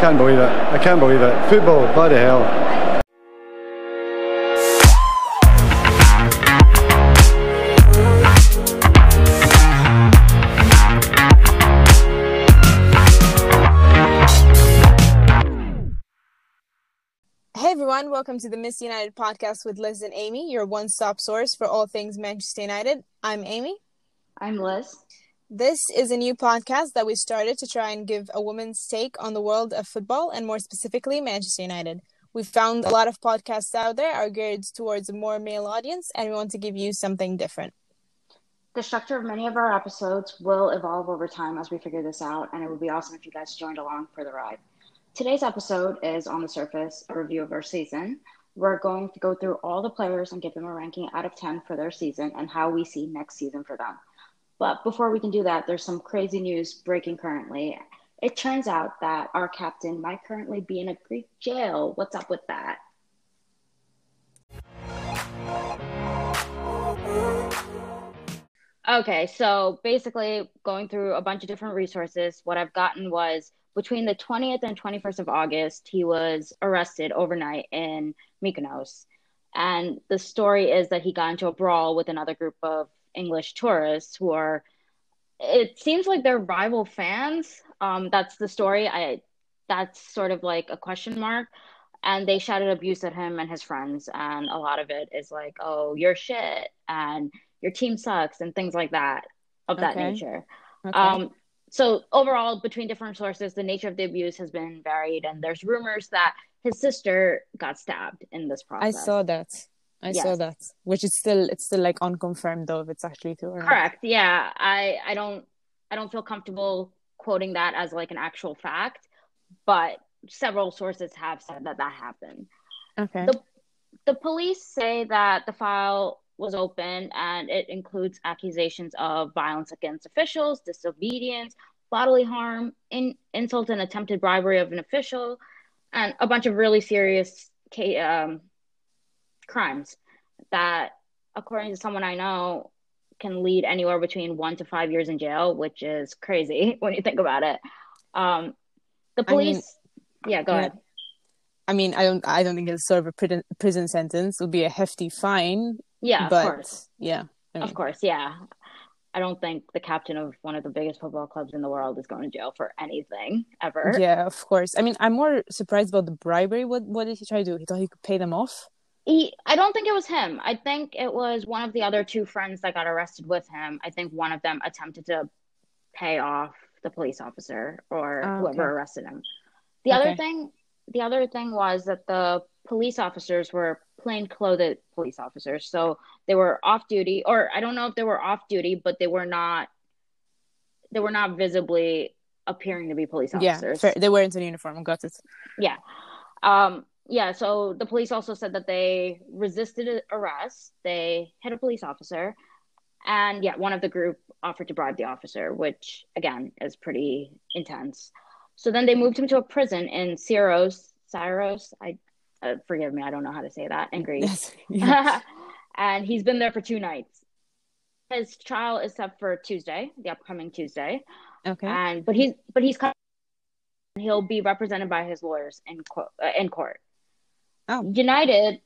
can't believe it. I can't believe it. Football, bloody hell. Hey everyone, welcome to the Miss United podcast with Liz and Amy, your one stop source for all things Manchester United. I'm Amy. I'm Liz. This is a new podcast that we started to try and give a woman's take on the world of football and more specifically Manchester United. We've found a lot of podcasts out there are geared towards a more male audience and we want to give you something different. The structure of many of our episodes will evolve over time as we figure this out, and it would be awesome if you guys joined along for the ride. Today's episode is on the surface a review of our season. We're going to go through all the players and give them a ranking out of 10 for their season and how we see next season for them. But before we can do that, there's some crazy news breaking currently. It turns out that our captain might currently be in a Greek jail. What's up with that? Okay, so basically, going through a bunch of different resources, what I've gotten was between the 20th and 21st of August, he was arrested overnight in Mykonos. And the story is that he got into a brawl with another group of English tourists who are, it seems like they're rival fans. Um, that's the story. I, that's sort of like a question mark. And they shouted abuse at him and his friends. And a lot of it is like, oh, you're shit. And your team sucks and things like that of that Okay. nature. Okay. Um, so overall, between different sources, the nature of the abuse has been varied, and there's rumors that his sister got stabbed in this process. I saw that. I saw that. Which is still it's still like unconfirmed though if it's actually true or not. Correct. Yeah, I I don't I don't feel comfortable quoting that as like an actual fact, but several sources have said that that happened. Okay. The the police say that the file was open and it includes accusations of violence against officials, disobedience, bodily harm, in, insult and attempted bribery of an official, and a bunch of really serious ca- um, crimes that, according to someone I know, can lead anywhere between one to five years in jail, which is crazy when you think about it. Um, the I mean- police, yeah, go ahead. I mean, I don't I don't think it's sort of a prison prison sentence. It would be a hefty fine, Yeah, but of course. yeah. I mean, Of course, yeah. I don't think the captain of one of the biggest football clubs in the world is going to jail for anything ever. Yeah, of course. I mean, I'm more surprised about the bribery. What what did he try to do? He thought he could pay them off. He, I don't think it was him. I think it was one of the other two friends that got arrested with him. I think one of them attempted to pay off the police officer or Oh, whoever okay. arrested him. The other thing, the other thing was that the police officers were plain clothed police officers, so they were off duty, or I don't know if they were off duty, but they were not. They were not visibly appearing to be police Yeah, officers. fair. they weren't in uniform. Got it. Yeah. Um, yeah, so the police also said that they resisted arrest. They hit a police officer. And yeah, one of the group offered to bribe the officer, which again is pretty intense. So then they moved him to a prison in Syros. Syros, I uh, forgive me, I don't know how to say that in Greece. Yes. Yeah. and he's been there for two nights. His trial is set for Tuesday, the upcoming Tuesday Okay. and but he's but he's he'll be represented by his lawyers in uh, in court Oh. united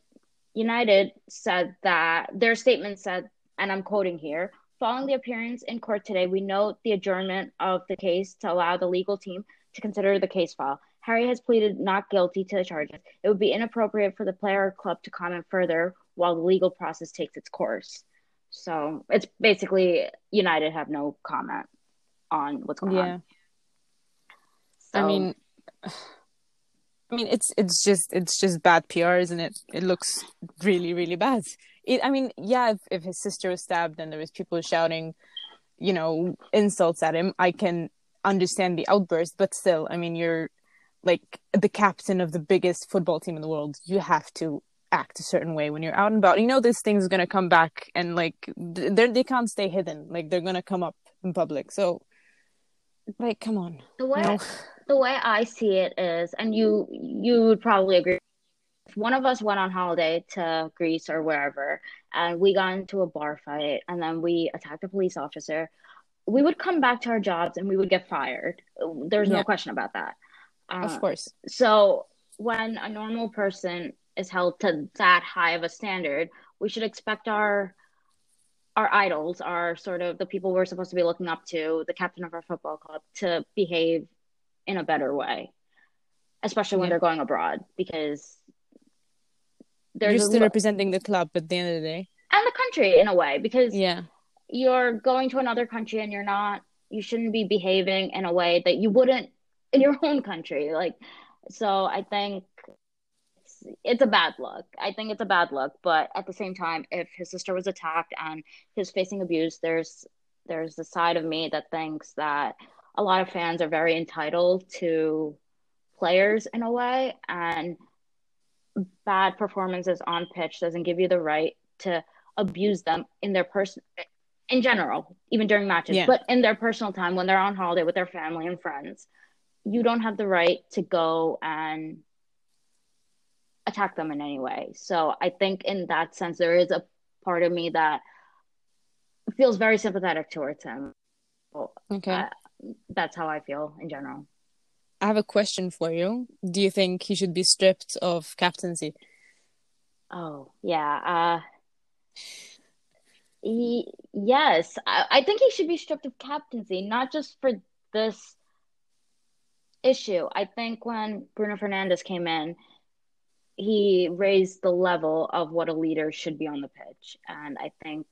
united said that their statement said and i'm quoting here following the appearance in court today we note the adjournment of the case to allow the legal team to consider the case file harry has pleaded not guilty to the charges it would be inappropriate for the player or club to comment further while the legal process takes its course so it's basically united have no comment on what's going yeah. on I mean, I mean, it's it's just it's just bad PR, isn't it? It looks really really bad. It, I mean, yeah, if, if his sister was stabbed and there was people shouting, you know, insults at him, I can understand the outburst. But still, I mean, you're like the captain of the biggest football team in the world. You have to act a certain way when you're out and about. You know, this thing's gonna come back, and like they they can't stay hidden. Like they're gonna come up in public. So, like, come on. the way No. the way I see it is, and you you would probably agree. If one of us went on holiday to Greece or wherever, and we got into a bar fight, and then we attacked a police officer, we would come back to our jobs and we would get fired. There's Yeah. no question about that. Uh, of course. So when a normal person is held to that high of a standard, we should expect our our idols, our sort of the people we're supposed to be looking up to, the captain of our football club, to behave in a better way, especially when Yeah. they're going abroad, because there's You're still lo- representing the club at the end of the day. and the country in a way, because Yeah. you're going to another country and you're not you shouldn't be behaving in a way that you wouldn't in your own country like so i think it's, a bad look i think it's a bad look but at the same time if his sister was attacked and he's facing abuse there's there's the side of me that thinks that a lot of fans are very entitled to players in a way and bad performances on pitch doesn't give you the right to abuse them in their person in general, even during matches, Yeah. but in their personal time when they're on holiday with their family and friends, you don't have the right to go and attack them in any way. So I think in that sense, there is a part of me that feels very sympathetic towards him. Okay. Uh, That's how I feel in general. I have a question for you. Do you think he should be stripped of captaincy? Oh, yeah. Uh, he, yes, I, I think he should be stripped of captaincy, not just for this issue. I think when Bruno Fernandes came in, he raised the level of what a leader should be on the pitch. And I think,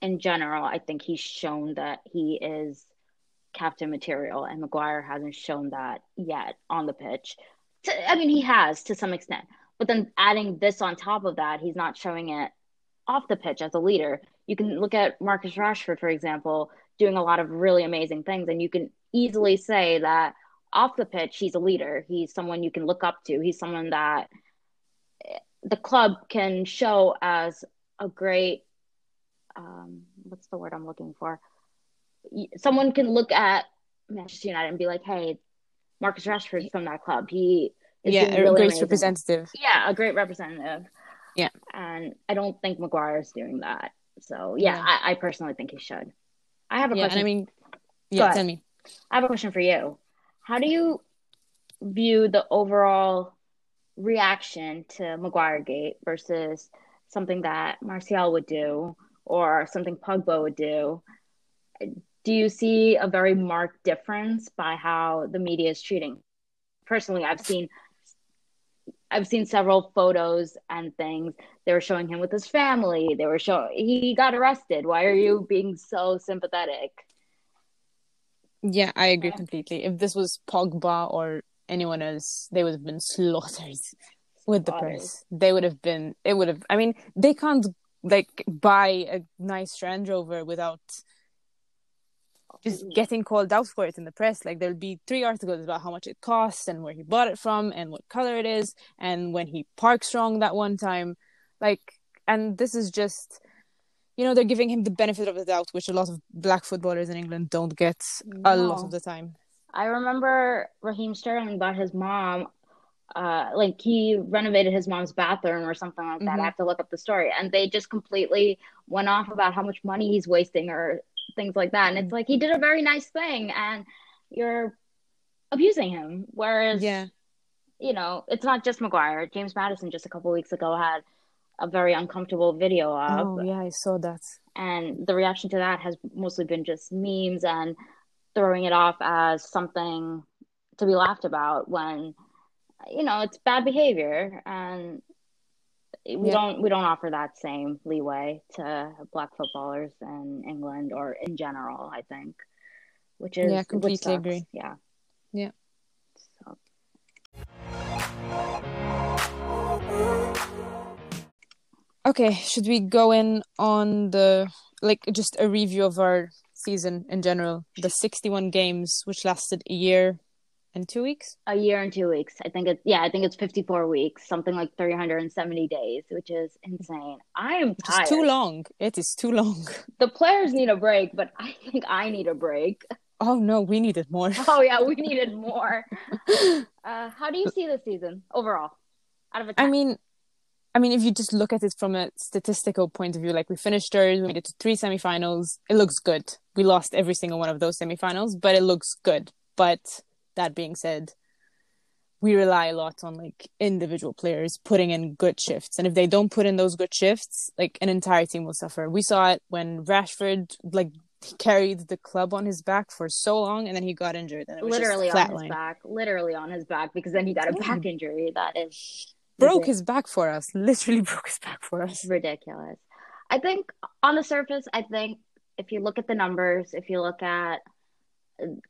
in general, I think he's shown that he is captain material, and Maguire hasn't shown that yet on the pitch. I mean, he has to some extent, but then adding this on top of that, he's not showing it off the pitch as a leader. You can look at Marcus Rashford, for example, doing a lot of really amazing things, and you can easily say that off the pitch, he's a leader. He's someone you can look up to. He's someone that the club can show as a great um, what's the word I'm looking for? Someone can look at Manchester United and be like, "Hey, Marcus Rashford's from that club. He is yeah, a really great amazing." representative. Yeah, a great representative. Yeah. and I don't think Maguire's doing that. So yeah, Yeah. I, I personally think he should. I have a Yeah, question. I mean, yeah, tell me. I have a question for you. How do you view the overall reaction to Maguire Gate versus something that Martial would do or something Pogba would do? Do you see a very marked difference by how the media is treating? Personally, I've seen I've seen several photos and things. They were showing him with his family. They were showing he got arrested. Why are you being so sympathetic? Yeah, I agree completely. If this was Pogba or anyone else, they would have been slaughtered with the press. They would have been. It would have. I mean, they can't like buy a nice Range Rover without just mm. getting called out for it in the press. Like there'll be three articles about how much it costs and where he bought it from and what color it is and when he parks wrong that one time. Like, and this is just, you know, they're giving him the benefit of the doubt, which a lot of black footballers in England don't get a lot of the time. I remember Raheem Sterling about his mom. Uh, like he renovated his mom's bathroom or something like that. Mhm. I have to look up the story, and they just completely went off about how much money he's wasting or things like that. And it's like he did a very nice thing, and you're abusing him. Whereas, Yeah. you know, it's not just Maguire. James Maddison just a couple weeks ago had a very uncomfortable video of, Oh, yeah, I saw that. and the reaction to that has mostly been just memes and throwing it off as something to be laughed about when you know it's bad behavior and we Yeah. don't we don't offer that same leeway to black footballers in England or in general I think which is Yeah, completely sucks. agree. yeah Yeah. so, Okay, should we go in on the like just a review of our season in general? The 61 games which lasted a year and 2 weeks? a year and two weeks I think it's yeah I think it's 54 weeks something like 370 days which is insane I am tired too long. It is too long. the players need a break, but I think I need a break. Oh no, we needed more. Oh yeah, we needed more. Uh, how do you see the season overall? Out of a 10? I mean, I mean, if you just look at it from a statistical point of view, like we finished third, we made it to three semifinals. It looks good. We lost every single one of those semifinals, but it looks good. But that being said, we rely a lot on like individual players putting in good shifts. And if they don't put in those good shifts, like an entire team will suffer. We saw it when Rashford like carried the club on his back for so long and then he got injured and it was literally on his back. Literally on his back because then he got a back injury. That is Broke his back for us. Literally broke his back for us. ridiculous. I think on the surface, I think if you look at the numbers, if you look at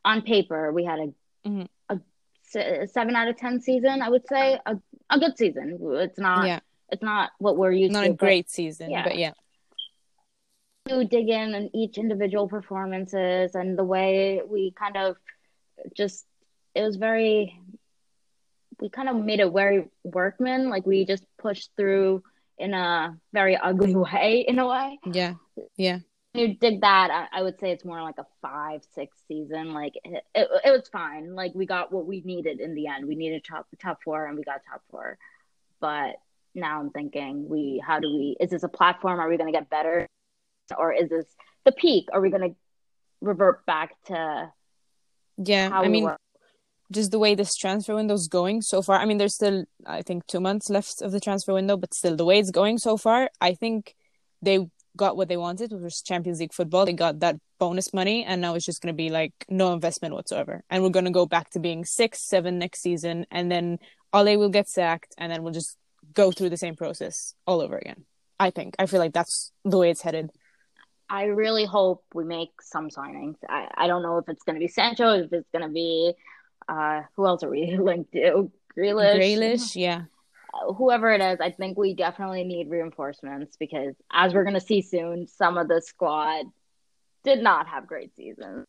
on paper, we had a Mhm. a se- seven out of ten season. I would say a a good season. It's not Yeah. it's not what we're used Not to. a but great season, yeah. but yeah. to dig in on each individual performances and the way we kind of just it was very we kind of made it very workman like we just pushed through in a very ugly way in a way Yeah. Yeah. you dig that I, I would say it's more like a five six season like it, it, it was fine like we got what we needed in the end we needed top top four and we got top four but now i'm thinking we how do we is this a platform are we going to get better or is this the peak are we going to revert back to Yeah. how I mean, just the way this transfer window is going so far. I mean, there's still, I think, two months left of the transfer window, but still, the way it's going so far, I think they got what they wanted, which was Champions League football. They got that bonus money, and now it's just going to be like no investment whatsoever. And we're going to go back to being six, seven next season, and then Ole will get sacked, and then we'll just go through the same process all over again. I think. I feel like that's the way it's headed. i really hope we make some signings i, I don't know if it's going to be sancho if it's going to be uh who else are we linked to Grealish. Grealish, yeah. Uh, whoever it is, I think we definitely need reinforcements because, as we're going to see soon, some of the squad did not have great seasons.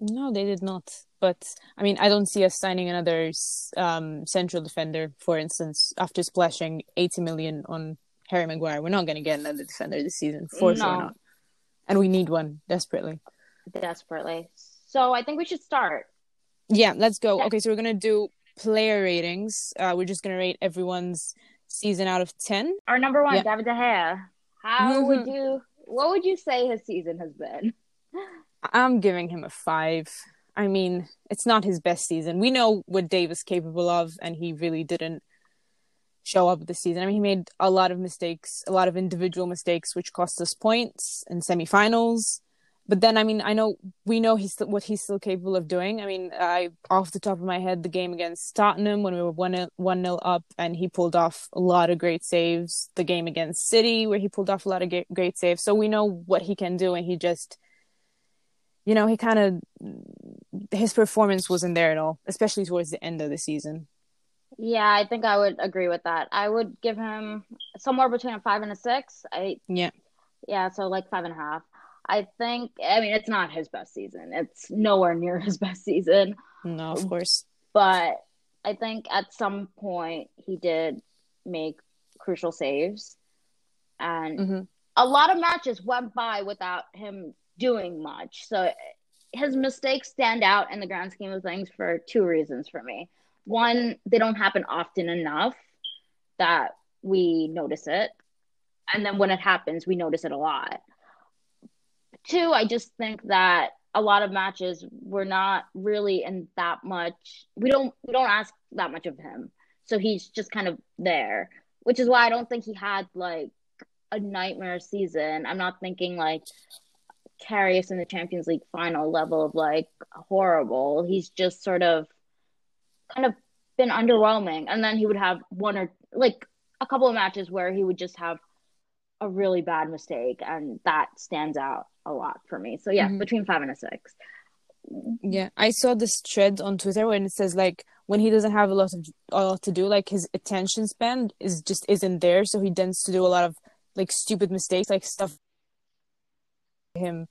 No, they did not. But I mean, I don't see us signing another um, central defender, for instance, after splashing 80 million on Harry Maguire. We're not going to get another defender this season, for sure not. And we need one desperately. Desperately. So I think we should start. Yeah, let's go. Okay, so we're going to do player ratings. Uh, we're just going to rate everyone's season out of 10. Our number one, Yeah. David De Gea. How would Mhm. you? What would you say his season has been? I'm giving him a five. I mean, it's not his best season. We know what Dave is capable of, and he really didn't show up this season. I mean, he made a lot of mistakes, a lot of individual mistakes, which cost us points in semifinals. But then, I mean, I know we know he's still, what he's still capable of doing. I mean, I off the top of my head, the game against Tottenham when we were one one nil up, and he pulled off a lot of great saves. The game against City where he pulled off a lot of great saves. So we know what he can do, and he just you know, he kind of his performance wasn't there at all, especially towards the end of the season. Yeah, I think I would agree with that. I would give him somewhere between a five and a six. I Yeah, yeah, so like five and a half. I think. I mean, it's not his best season. It's nowhere near his best season. no, of course. but I think at some point he did make crucial saves, and hmm a lot of matches went by without him doing much. So his mistakes stand out in the grand scheme of things for two reasons for me. One, they don't happen often enough that we notice it, and then when it happens, we notice it a lot. Two, I just think that a lot of matches we're not really in that much we don't we don't ask that much of him. So he's just kind of there which is why i don't think he had like a nightmare season. I'm not thinking like carry us in the champions league final level of like horrible. He's just sort of kind of been underwhelming. And then he would have one or like a couple of matches where he would just have a really bad mistake and that stands out a lot for me so yeah Mhm. between five and a six Yeah, I saw this thread on Twitter when it says like when he doesn't have a lot of a lot to do, like his attention span is just isn't there, so he tends to do a lot of like stupid mistakes, like stuff him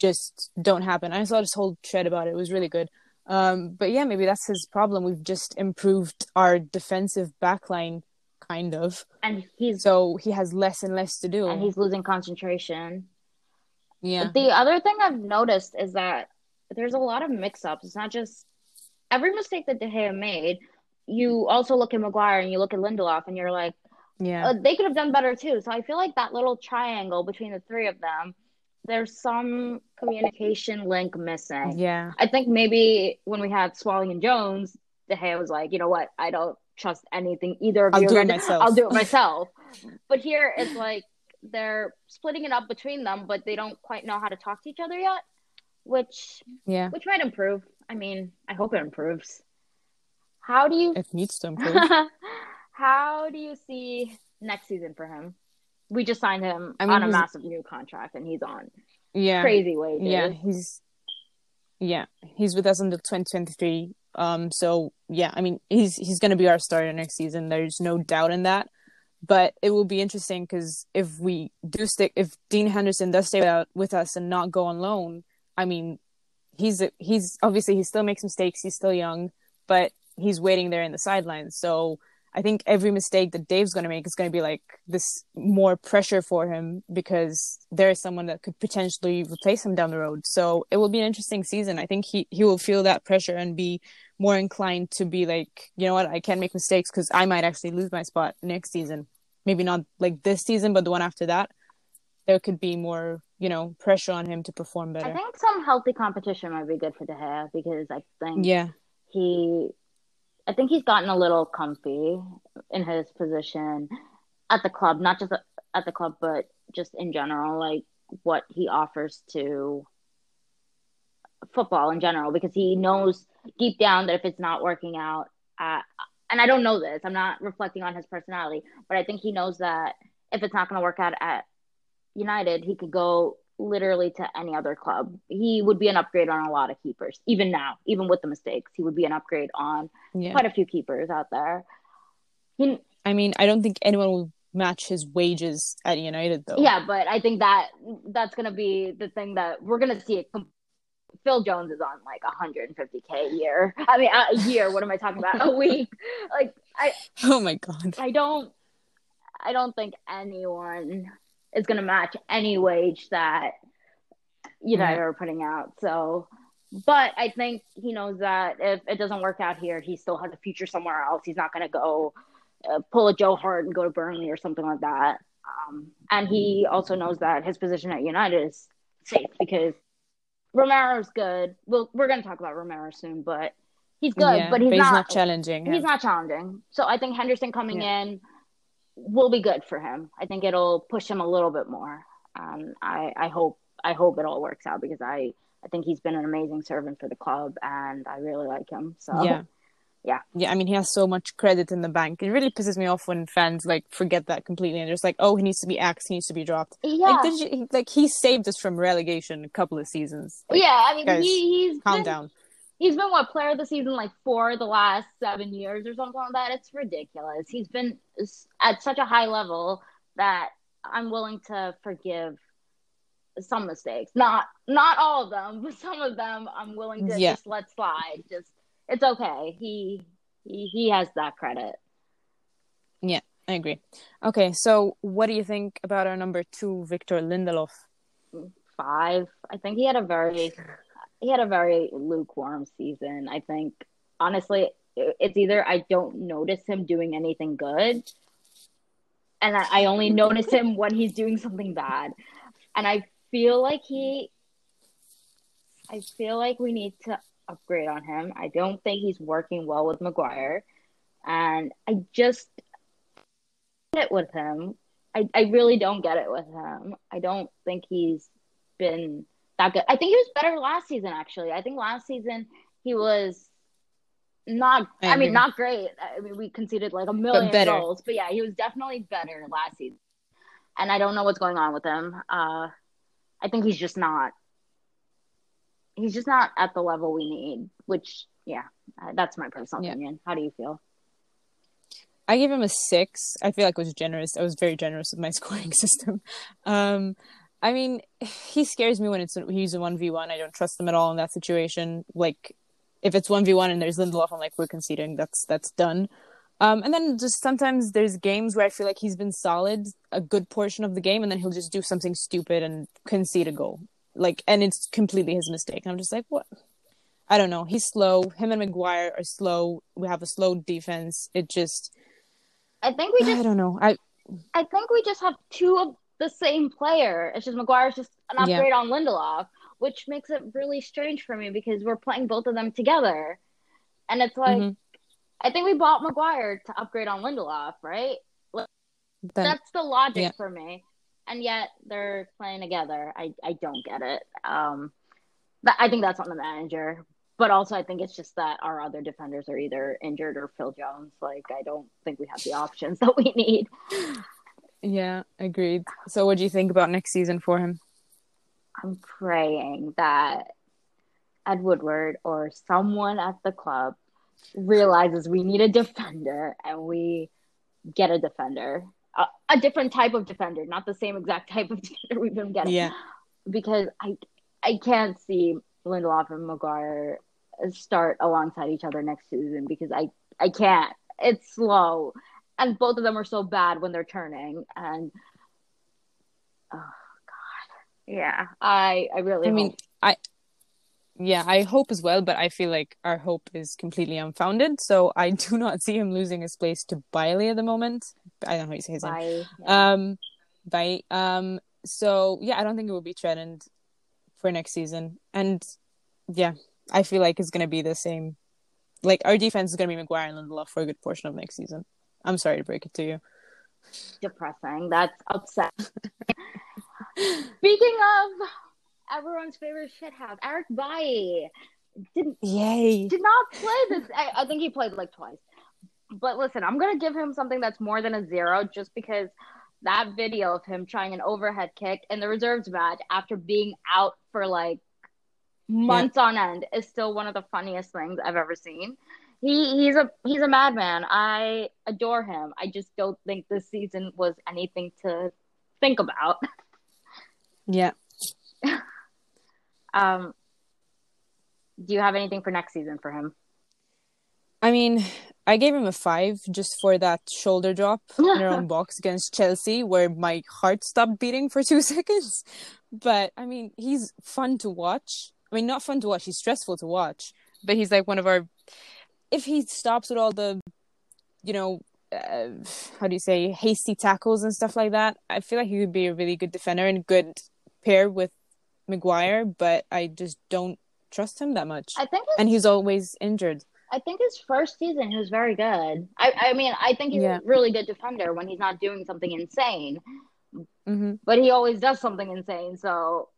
just don't happen. I saw this whole thread about it; it was really good. Um, but yeah, maybe that's his problem. We've just improved our defensive backline, kind of. and he's So he has less and less to do. and he's losing concentration. Yeah. The other thing I've noticed is that there's a lot of mix-ups. It's not just every mistake that De Gea made. You also look at Maguire and you look at Lindelof, and you're like, Yeah. uh, they could have done better too. So I feel like that little triangle between the three of them, there's some communication link missing. yeah. I think maybe when we had Smalling and Jones, De Gea was like, you know what, I don't trust anything either of I'll you. do it myself. I'll do it myself. but here it's like they're splitting it up between them, but they don't quite know how to talk to each other yet, which Yeah, which might improve. I mean, I hope it improves. How do you it needs to improve. how do you see next season for him? We just signed him I mean, on a he's- massive new contract, and he's on yeah, crazy wages. yeah, he's yeah, he's with us until 2023. Um, so yeah, I mean, he's he's going to be our starter next season. There's no doubt in that. But it will be interesting because if we do stick, if Dean Henderson does stay with, with us and not go on loan, I mean, he's he's obviously he still makes mistakes. He's still young, but he's waiting there in the sidelines. So I think every mistake that Dave's going to make is going to be like this more pressure for him because there is someone that could potentially replace him down the road. So it will be an interesting season. I think he, he will feel that pressure and be more inclined to be like, you know what, I can't make mistakes because I might actually lose my spot next season. Maybe not like this season, but the one after that. There could be more, you know, pressure on him to perform better. I think some healthy competition might be good for De Gea because I think Yeah. he I think he's gotten a little comfy in his position at the club, not just at the club, but just in general, like what he offers to football in general, because he knows deep down that if it's not working out at, and I don't know this, I'm not reflecting on his personality, but I think he knows that if it's not going to work out at United, he could go literally to any other club. He would be an upgrade on a lot of keepers, even now, even with the mistakes. He would be an upgrade on Yeah. quite a few keepers out there. He, I mean, I don't think anyone will match his wages at United though. yeah, but I think that that's going to be the thing that we're going to see. It. com- Phil Jones is on like 150k a year. I mean, a year. What am I talking about? A week. Like I, Oh my god. I don't I don't think anyone is going to match any wage that United are putting out. So, but I think he knows that if it doesn't work out here, he still has a future somewhere else. He's not going to go uh, pull a Joe Hart and go to Burnley or something like that. Um, and he also knows that his position at United is safe because Romero's good. We'll, we're going to talk about Romero soon, but he's good, Yeah, but he's, not, challenging. He's yeah. not challenging. So I think Henderson coming Yeah. in will be good for him. I think it'll push him a little bit more. Um, I, I hope I hope it all works out because I, I think he's been an amazing servant for the club and I really like him. So Yeah. Yeah. Yeah, I mean, he has so much credit in the bank. It really pisses me off when fans like forget that completely and just like, oh, he needs to be axed, he needs to be dropped. yeah, Like, did you, he- like he saved us from relegation a couple of seasons. Like, yeah. I mean, guys, he, he's calm been, down. He's been what player of the season like for the last seven years or something like that. It's ridiculous. He's been at such a high level that I'm willing to forgive some mistakes. Not not all of them, but some of them I'm willing to Yeah. just let slide. Just it's okay. He he he has that credit. Yeah, I agree. Okay, so what do you think about our number two, Victor Lindelof? Five. I think he had a very he had a very lukewarm season. I think honestly, it's either I don't notice him doing anything good, and I I only notice him when he's doing something bad, and I feel like he. I feel like we need to upgrade on him. I don't think he's working well with Maguire, and I just get it with him. I, I really don't get it with him. I don't think he's been that good. I think he was better last season, actually. I think last season he was not, I I, mean, not great. I mean, we conceded like a million better. goals, but yeah, he was definitely better last season. And I don't know what's going on with him. Uh, I think he's just not, he's just not at the level we need, which, yeah, uh, that's my personal Yeah. opinion. How do you feel? I gave him a six. I feel like I was generous. I was very generous with my scoring system. Um, I mean, he scares me when it's he's a one v one. I don't trust him at all in that situation. Like, if it's one v one and there's Lindelof, I'm like, we're conceding. That's that's done. Um, and then just sometimes there's games where I feel like he's been solid a good portion of the game, and then he'll just do something stupid and concede a goal. Like, and it's completely his mistake. And I'm just like, what? I don't know. He's slow. Him and Maguire are slow. We have a slow defense. It just I think we just I don't know. I I think we just have two of the same player. It's just Maguire's just an Yeah. upgrade on Lindelof, which makes it really strange for me because we're playing both of them together. And it's like Mhm. I think we bought Maguire to upgrade on Lindelof, right? That's the logic yeah. for me. And yet they're playing together. I, I don't get it. Um, but I think that's on the manager. But also, I think it's just that our other defenders are either injured or Phil Jones. Like, I don't think we have the options that we need. yeah, agreed. So, what do you think about next season for him? I'm praying that Ed Woodward or someone at the club realizes we need a defender and we get a defender, a, a different type of defender, not the same exact type of defender we've been getting. Yeah, Because I I can't see Lindelof and Maguire start alongside each other next season because I I can't. It's slow, and both of them are so bad when they're turning. And oh god, yeah, I I really I mean, I yeah, I hope as well, but I feel like our hope is completely unfounded. So I do not see him losing his place to Bailly at the moment. I don't know how you say his name. Bye. Yeah. Um, by um, so yeah, I don't think it will be Trent for next season, and yeah, I feel like it's gonna be the same. Like our defense is gonna be Maguire and Lindelof for a good portion of next season. I'm sorry to break it to you. depressing. That's upset. Speaking of everyone's favorite shithouse, Eric Bailly didn't Yay! did not play this. I, I think he played like twice. But listen, I'm gonna give him something that's more than a zero, just because that video of him trying an overhead kick in the reserves match after being out for like months on end is still one of the funniest things I've ever seen. He he's a he's a madman. I adore him. I just don't think this season was anything to think about. Yeah. Um, do you have anything for next season for him? I mean, I gave him a five just for that shoulder drop in our own box against Chelsea, where my heart stopped beating for two seconds. But I mean, he's fun to watch. I mean, not fun to watch. He's stressful to watch, but he's like one of our. If he stops with all the, you know, uh, how do you say, hasty tackles and stuff like that, I feel like he would be a really good defender and good pair with Maguire. But I just don't trust him that much, I think and he's always injured. I think his first season he was very good. I I mean I think he's Yeah. a really good defender when he's not doing something insane, hmm but he always does something insane. So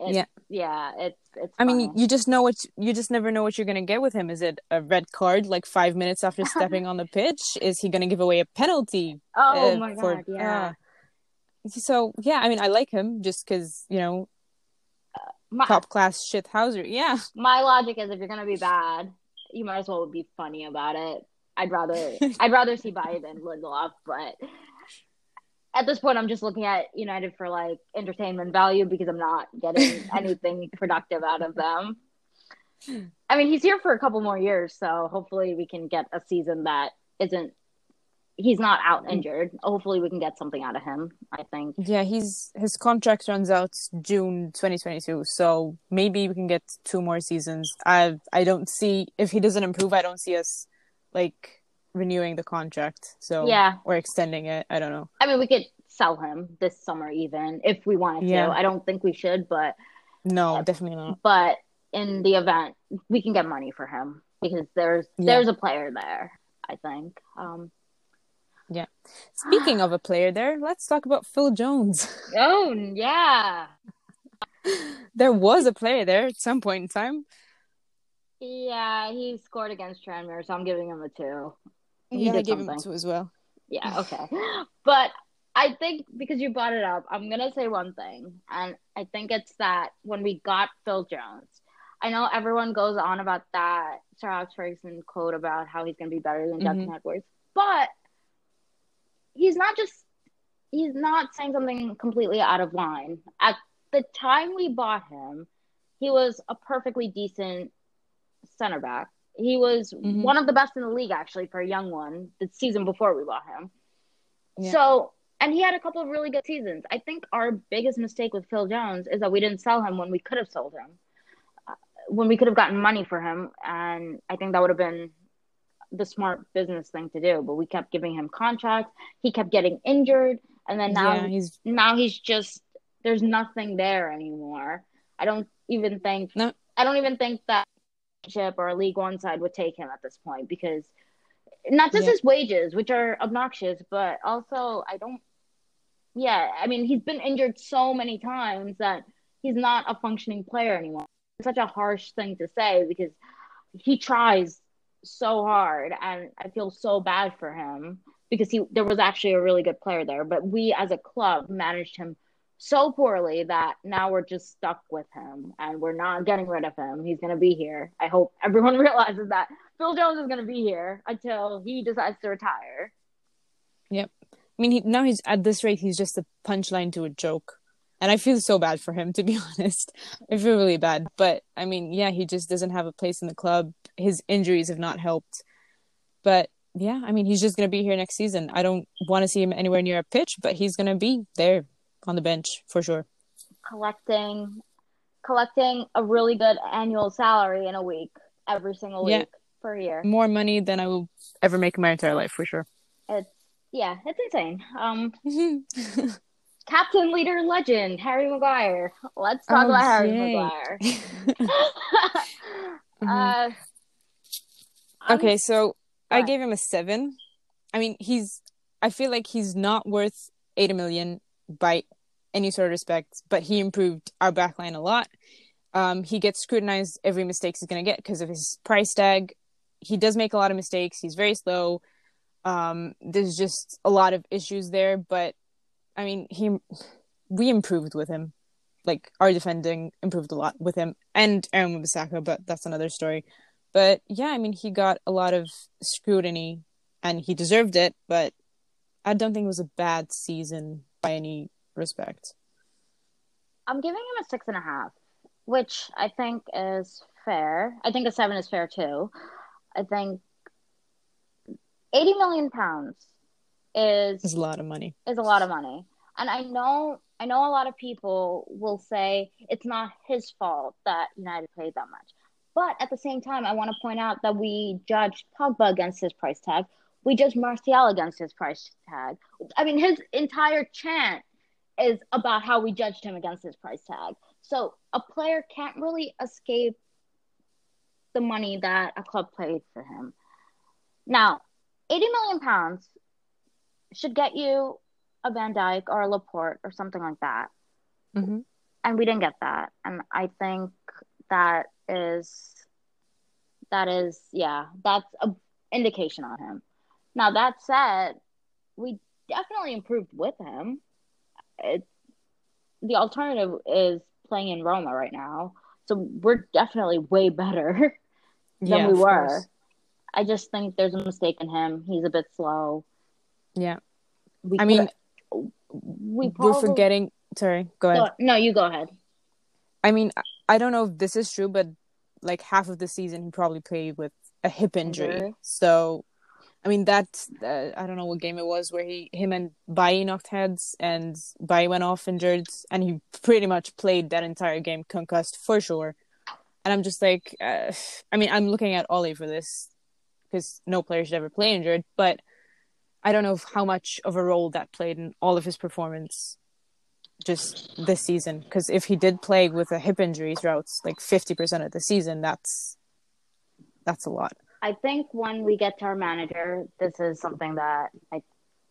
it's, Yeah. yeah, it's it's. I mean, you just know what you just never know what you're gonna get with him. Is it a red card like five minutes after stepping on the pitch? Is he gonna give away a penalty? oh uh, my for- god, yeah. uh, so yeah, I mean, I like him just because you know my top class shit houser. Yeah, my logic is if you're gonna be bad, you might as well be funny about it. I'd rather I'd rather see Bailly than Lindelof, but at this point, I'm just looking at United for like entertainment value because I'm not getting anything productive out of them. I mean, he's here for a couple more years, so hopefully we can get a season that isn't. He's not out injured. Hopefully, we can get something out of him. I think. yeah. He's his contract runs out June 2022, so maybe we can get two more seasons. I I don't see if he doesn't improve. I don't see us like renewing the contract. So Yeah. or extending it. I don't know. I mean, we could sell him this summer, even if we wanted Yeah. to. I don't think we should, but No, definitely not. but in the event we can get money for him because there's Yeah. there's a player there i think um Speaking of a player there, let's talk about Phil Jones. oh yeah there was a player there at some point in time. yeah he scored against tranmere so i'm giving him a two He yeah, I gave him something. two as well. yeah okay but i think because you brought it up i'm gonna say one thing and i think it's that when we got phil jones i know everyone goes on about that sir alex ferguson quote about how he's gonna be better than Duncan mm-hmm. edwards but he's not just he's not saying something completely out of line at the time we bought him he was a perfectly decent center back he was Mhm. one of the best in the league actually for a young one the season before we bought him Yeah. so and he had a couple of really good seasons i think our biggest mistake with phil jones is that we didn't sell him when we could have sold him uh, when we could have gotten money for him and i think that would have been the smart business thing to do but we kept giving him contracts he kept getting injured and then now yeah, he's now he's just there's nothing there anymore. I don't even think No. I don't even think that chip or a League One side would take him at this point because not just Yeah. his wages, which are obnoxious, but also I don't. Yeah, I mean he's been injured so many times that he's not a functioning player anymore. It's such a harsh thing to say because he tries so hard, and I feel so bad for him because he there was actually a really good player there, but we as a club managed him so poorly that now we're just stuck with him and we're not getting rid of him. He's going to be here. I hope everyone realizes that Phil Jones is going to be here until he decides to retire. Yep. I mean, he, now he's at this rate, he's just a punchline to a joke. And I feel so bad for him, to be honest. I feel really bad. But I mean, yeah, he just doesn't have a place in the club. His injuries have not helped. But yeah, I mean, he's just going to be here next season. I don't want to see him anywhere near a pitch, but he's going to be there on the bench for sure. Collecting collecting a really good annual salary in a week every single Yeah. week for a year. More money than I will ever make in my entire life for sure. It's yeah, it's insane. Um Captain, leader, legend, Harry Maguire. Let's talk Oh, about Harry yay. Maguire. Mhm. uh, Okay, so I gave him a seven. I mean, he's. I feel like he's not worth eighty million by any sort of respect, but he improved our backline a lot. Um, he gets scrutinized every mistake he's going to get because of his price tag. He does make a lot of mistakes. He's very slow. Um, there's just a lot of issues there, but I mean, he we improved with him. Like our defending improved a lot with him and Aaron Wan-Bissaka, but that's another story. But yeah, I mean, he got a lot of scrutiny and he deserved it, but I don't think it was a bad season by any respect. I'm giving him a six and a half, which I think is fair. I think a seven is fair too. I think eighty million pounds is It's a lot of money. is a lot of money. And I know I know a lot of people will say it's not his fault that United paid that much. But at the same time, I want to point out that we judged Pogba against his price tag. We judged Martial against his price tag. I mean, his entire chant is about how we judged him against his price tag. So a player can't really escape the money that a club paid for him. Now, 80 million pounds should get you a Van Dijk or a Laporte or something like that. Mm-hmm. And we didn't get that. And I think that is that is yeah, that's a indication on him. Now that said, we definitely improved with him. It, the alternative is playing in Roma right now. So we're definitely way better than Yeah, we were. course. I just think there's a mistake in him. He's a bit slow. Yeah. We I mean, we we're forgetting. Sorry, go ahead. No, no, you go ahead. I mean, I- don't know if this is true, but like half of the season he probably played with a hip injury. Injury. So, I mean, that's uh, I don't know what game it was where he him and Bailly knocked heads and Bailly went off injured, and he pretty much played that entire game concussed for sure. And I'm just like, uh, I mean, I'm looking at Ole for this because no player should ever play injured, but I don't know how much of a role that played in all of his performance just this season because if he did play with a hip injury throughout like 50% of the season that's that's a lot I think when we get to our manager, this is something that I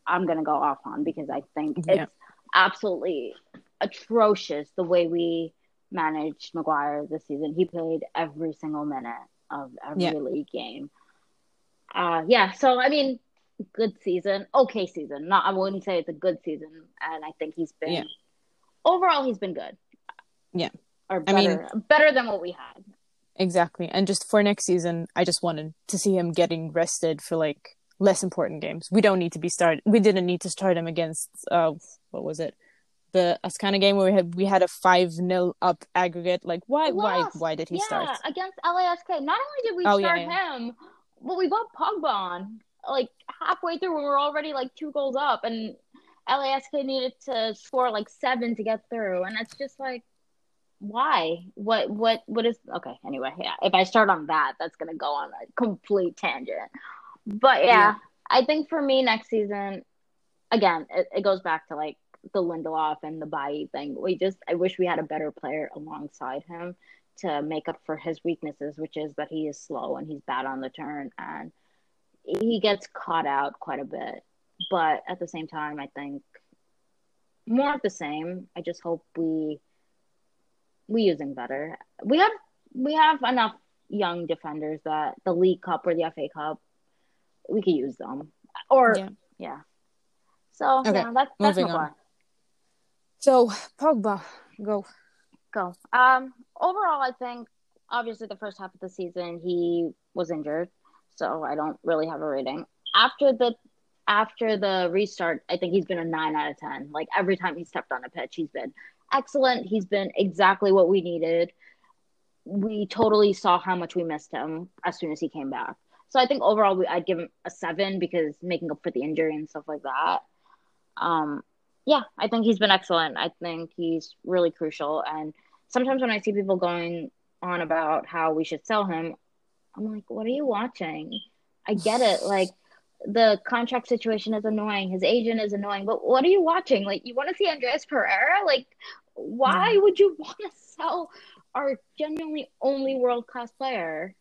I'm gonna go off on because I think Yeah. it's absolutely atrocious the way we managed Maguire this season. He played every single minute of every Yeah. league game. Uh yeah, so I mean good season, okay season. Not I wouldn't say it's a good season and I think he's been Yeah. overall he's been good. Yeah. Or I mean- better better than what we had. exactly and just for next season i just wanted to see him getting rested for like less important games we don't need to be started we didn't need to start him against uh what was it the Ascana game where we had we had a 5 nil up aggregate like why why Lost. why did he yeah, start against LASK. Not only did we Oh, start yeah. him, but we got Pogba on like halfway through when we were already like two goals up, and LASK needed to score like seven to get through, and it's just like, why? What? What? What is? Okay. Anyway, yeah. If I start on that, that's gonna go on a complete tangent. But yeah, Yeah. I think for me next season, again, it, it goes back to like the Lindelof and the Bailly thing. We just, I wish we had a better player alongside him to make up for his weaknesses, which is that he is slow and he's bad on the turn. And he gets caught out quite a bit. But at the same time, I think more of the same. I just hope we we using better. We have we have enough young defenders that the League Cup or the FA Cup we could use them. Or yeah. yeah. So okay. yeah, that, that's Moving on. So Pogba, go. Go. Um overall I think obviously the first half of the season he was injured, so I don't really have a rating. After the after the restart, I think he's been a nine out of ten. Like every time he stepped on a pitch, he's been excellent. He's been exactly what we needed. We totally saw how much we missed him as soon as he came back. So I think overall, we, I'd give him a seven because making up for the injury and stuff like that. Um, yeah, I think he's been excellent. I think he's really crucial. And sometimes when I see people going on about how we should sell him, I'm like, what are you watching? I get it. Like the contract situation is annoying. His agent is annoying. But what are you watching? Like you want to see Andreas Pereira? Like why would you want to sell our genuinely only world class player?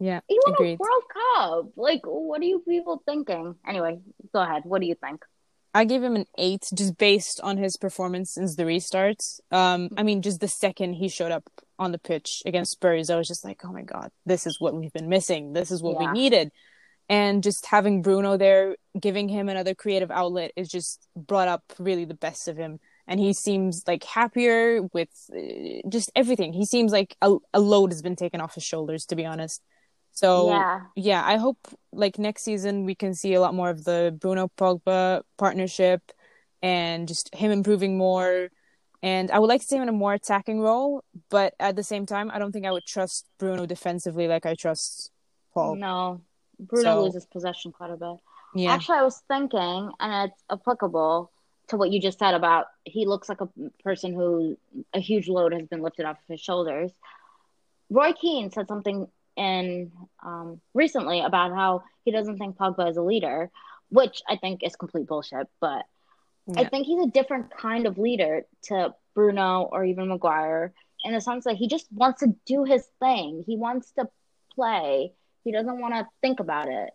Yeah, he won agreed. a World Cup. Like, what are you people thinking? Anyway, go ahead. What do you think? I gave him an eight just based on his performance since the restarts. Um, I mean, just the second he showed up on the pitch against Spurs, I was just like, oh my God, this is what we've been missing. This is what yeah. we needed. And just having Bruno there, giving him another creative outlet, is just brought up really the best of him. And he seems like happier with uh, just everything. He seems like a, a load has been taken off his shoulders, to be honest. So yeah. yeah, I hope like next season we can see a lot more of the Bruno Pogba partnership and just him improving more. And I would like to see him in a more attacking role, but at the same time, I don't think I would trust Bruno defensively like I trust Paul. No, Bruno so, loses possession quite a bit. Yeah. Actually, I was thinking, and it's applicable to what you just said about he looks like a person who a huge load has been lifted off of his shoulders. Roy Keane said something in um, recently about how he doesn't think Pogba is a leader, which I think is complete bullshit. But yeah. I think he's a different kind of leader to Bruno or even Maguire in the sense that he just wants to do his thing. He wants to play. He doesn't want to think about it.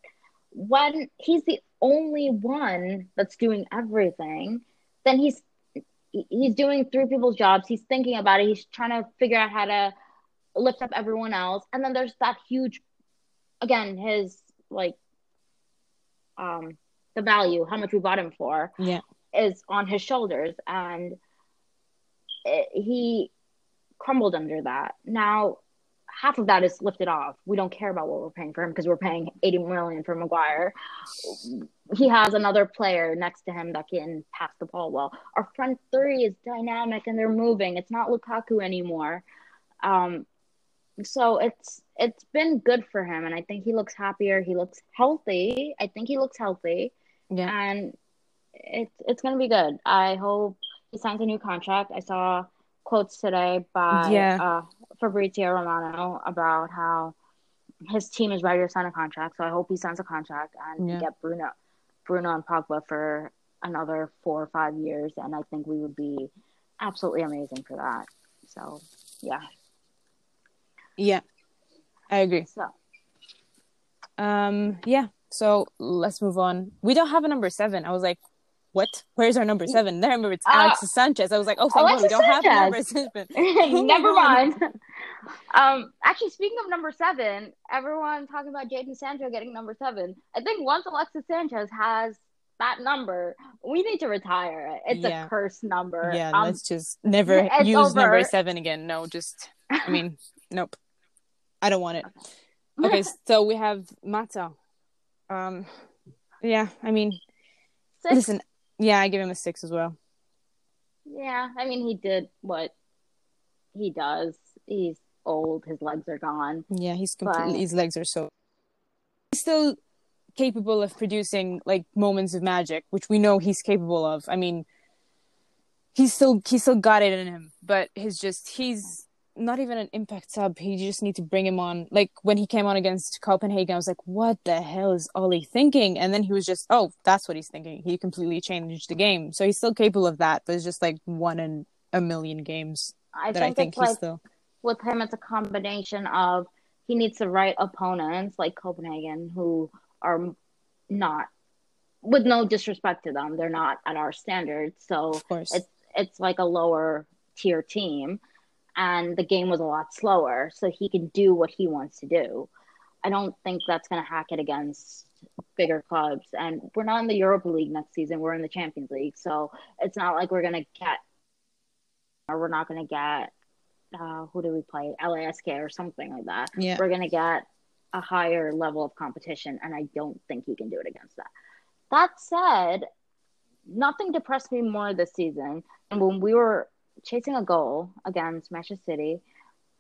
When he's the only one that's doing everything, then he's he's doing three people's jobs. He's thinking about it. He's trying to figure out how to lift up everyone else. And then there's that huge, again, his like, um, the value, how much we bought him for, yeah, is on his shoulders, and it, he crumbled under that. Now, half of that is lifted off. We don't care about what we're paying for him because we're paying 80 million for Maguire. He has another player next to him that can pass the ball well. Our front three is dynamic and they're moving. It's not Lukaku anymore. Um, so it's it's been good for him and i think he looks happier he looks healthy i think he looks healthy yeah and it's it's gonna be good i hope he signs a new contract i saw quotes today by yeah. uh, fabrizio romano about how his team is ready to sign a contract so i hope he signs a contract and yeah. get bruno bruno and pogba for another four or five years and i think we would be absolutely amazing for that so yeah yeah, I agree. So, um, yeah. So let's move on. We don't have a number seven. I was like, what? Where's our number seven? Then I remember it's uh, Alexis Sanchez. I was like, oh, thank God, we don't Sanchez. have number seven. Never mind. um, actually, speaking of number seven, everyone talking about Jadon Sancho getting number seven. I think once Alexis Sanchez has that number, we need to retire. It's yeah. a cursed number. Yeah, um, let's just never use over. number seven again. No, just, I mean, nope. I don't want it. Okay, so we have Mata. Um, yeah, I mean, six. listen, yeah, I give him a six as well. Yeah, I mean, he did what he does. He's old; his legs are gone. Yeah, he's completely. But... His legs are so. He's still capable of producing like moments of magic, which we know he's capable of. I mean, he's still he's still got it in him, but he's just he's not even an impact sub. He just need to bring him on. Like when he came on against Copenhagen, I was like, "What the hell is Ole thinking?" And then he was just, "Oh, that's what he's thinking." He completely changed the game. So he's still capable of that, but it's just like one in a million games I that think I think he's like, still. With him, it's a combination of he needs the right opponents, like Copenhagen, who are not with no disrespect to them, they're not at our standards. So Of course. it's it's like a lower tier team and the game was a lot slower so he can do what he wants to do. I don't think that's going to hack it against bigger clubs and we're not in the europa league next season we're in the champions league so it's not like we're going to get or we're not going to get uh, who do we play? Lask or something like that. Yeah. we're going to get a higher level of competition and i don't think he can do it against that. That said nothing depressed me more this season and when we were chasing a goal against Manchester City,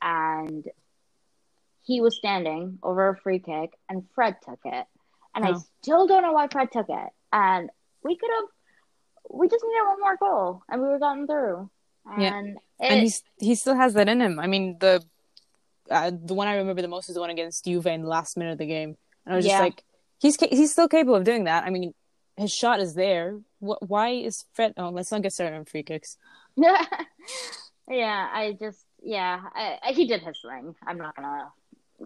and he was standing over a free kick, and Fred took it, and I Oh. still don't know why Fred took it, and we could have, we just needed one more goal, and we were gotten through, and Yeah. it, and he's he still has that in him. I mean, the uh, the one I remember the most is the one against Juve in the last minute of the game. And I was Yeah. just like, he's ca- he's still capable of doing that. I mean, his shot is there. What? Why is Fred? Oh, let's not get started on free kicks. yeah, I just yeah, I, I, he did his thing. I'm not gonna.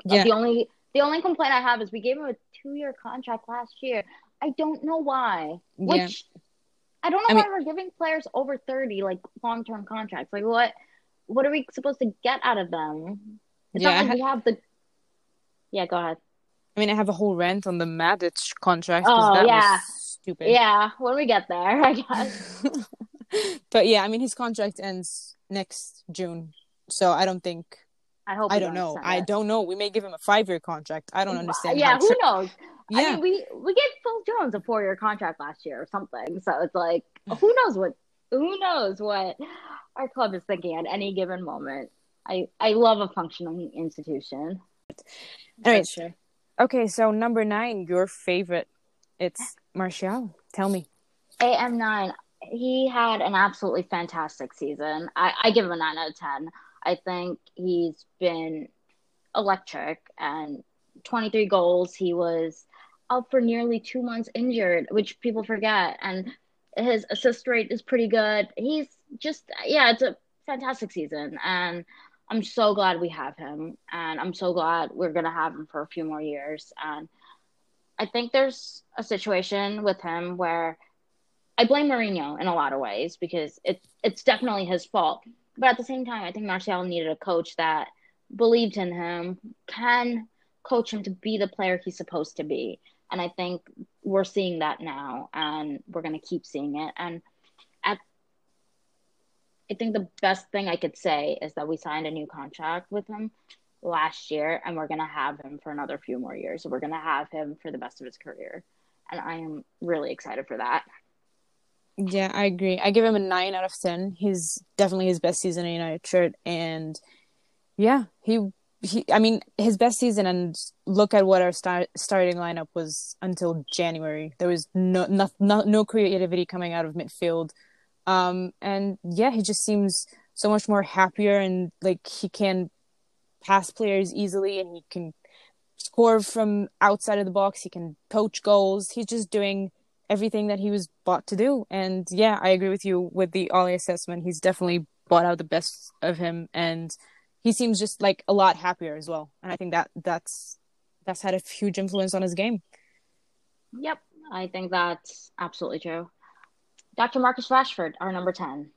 Yeah. The only the only complaint I have is we gave him a two year contract last year. I don't know why. Which Yeah. I don't know I why mean- we're giving players over thirty like long term contracts. Like what? What are we supposed to get out of them? It's Yeah, not like ha- we have the. Yeah, go ahead. I mean, I have a whole rant on the Matic contract. Oh, that yeah. was stupid. Yeah, when we get there, I guess. but yeah, I mean, his contract ends next June, so I don't think. I hope. I don't know. I it. don't know. We may give him a five-year contract. I don't understand. Yeah, who tri- knows? Yeah, I mean, we we gave Phil Jones a four year contract last year or something. So it's like, mm. who knows what who knows what our club is thinking at any given moment. I I love a functioning institution. Anyways. Sure. Okay, so number nine, your favorite. It's Martial. Tell me. AM nine, he had an absolutely fantastic season. I, I give him a nine out of ten. I think he's been electric and 23 goals. He was out for nearly two months injured, which people forget. And his assist rate is pretty good. He's just, yeah, it's a fantastic season. And I'm so glad we have him. And I'm so glad we're going to have him for a few more years. And I think there's a situation with him where I blame Mourinho in a lot of ways because it, it's definitely his fault. But at the same time, I think Martial needed a coach that believed in him, can coach him to be the player he's supposed to be. And I think we're seeing that now, and we're going to keep seeing it. And at, I think the best thing I could say is that we signed a new contract with him last year, and we're going to have him for another few more years. So we're going to have him for the best of his career. And I am really excited for that. Yeah, I agree. I give him a nine out of ten. He's definitely his best season in a United shirt, and yeah, he he. I mean, his best season. And look at what our start, starting lineup was until January. There was no no no, no creativity coming out of midfield, um, and yeah, he just seems so much more happier and like he can pass players easily, and he can score from outside of the box. He can poach goals. He's just doing everything that he was bought to do. And yeah, I agree with you with the Ole assessment. He's definitely bought out the best of him, and he seems just like a lot happier as well. And I think that that's that's had a huge influence on his game. Yep, I think that's absolutely true. Dr. Marcus Rashford, our number 10.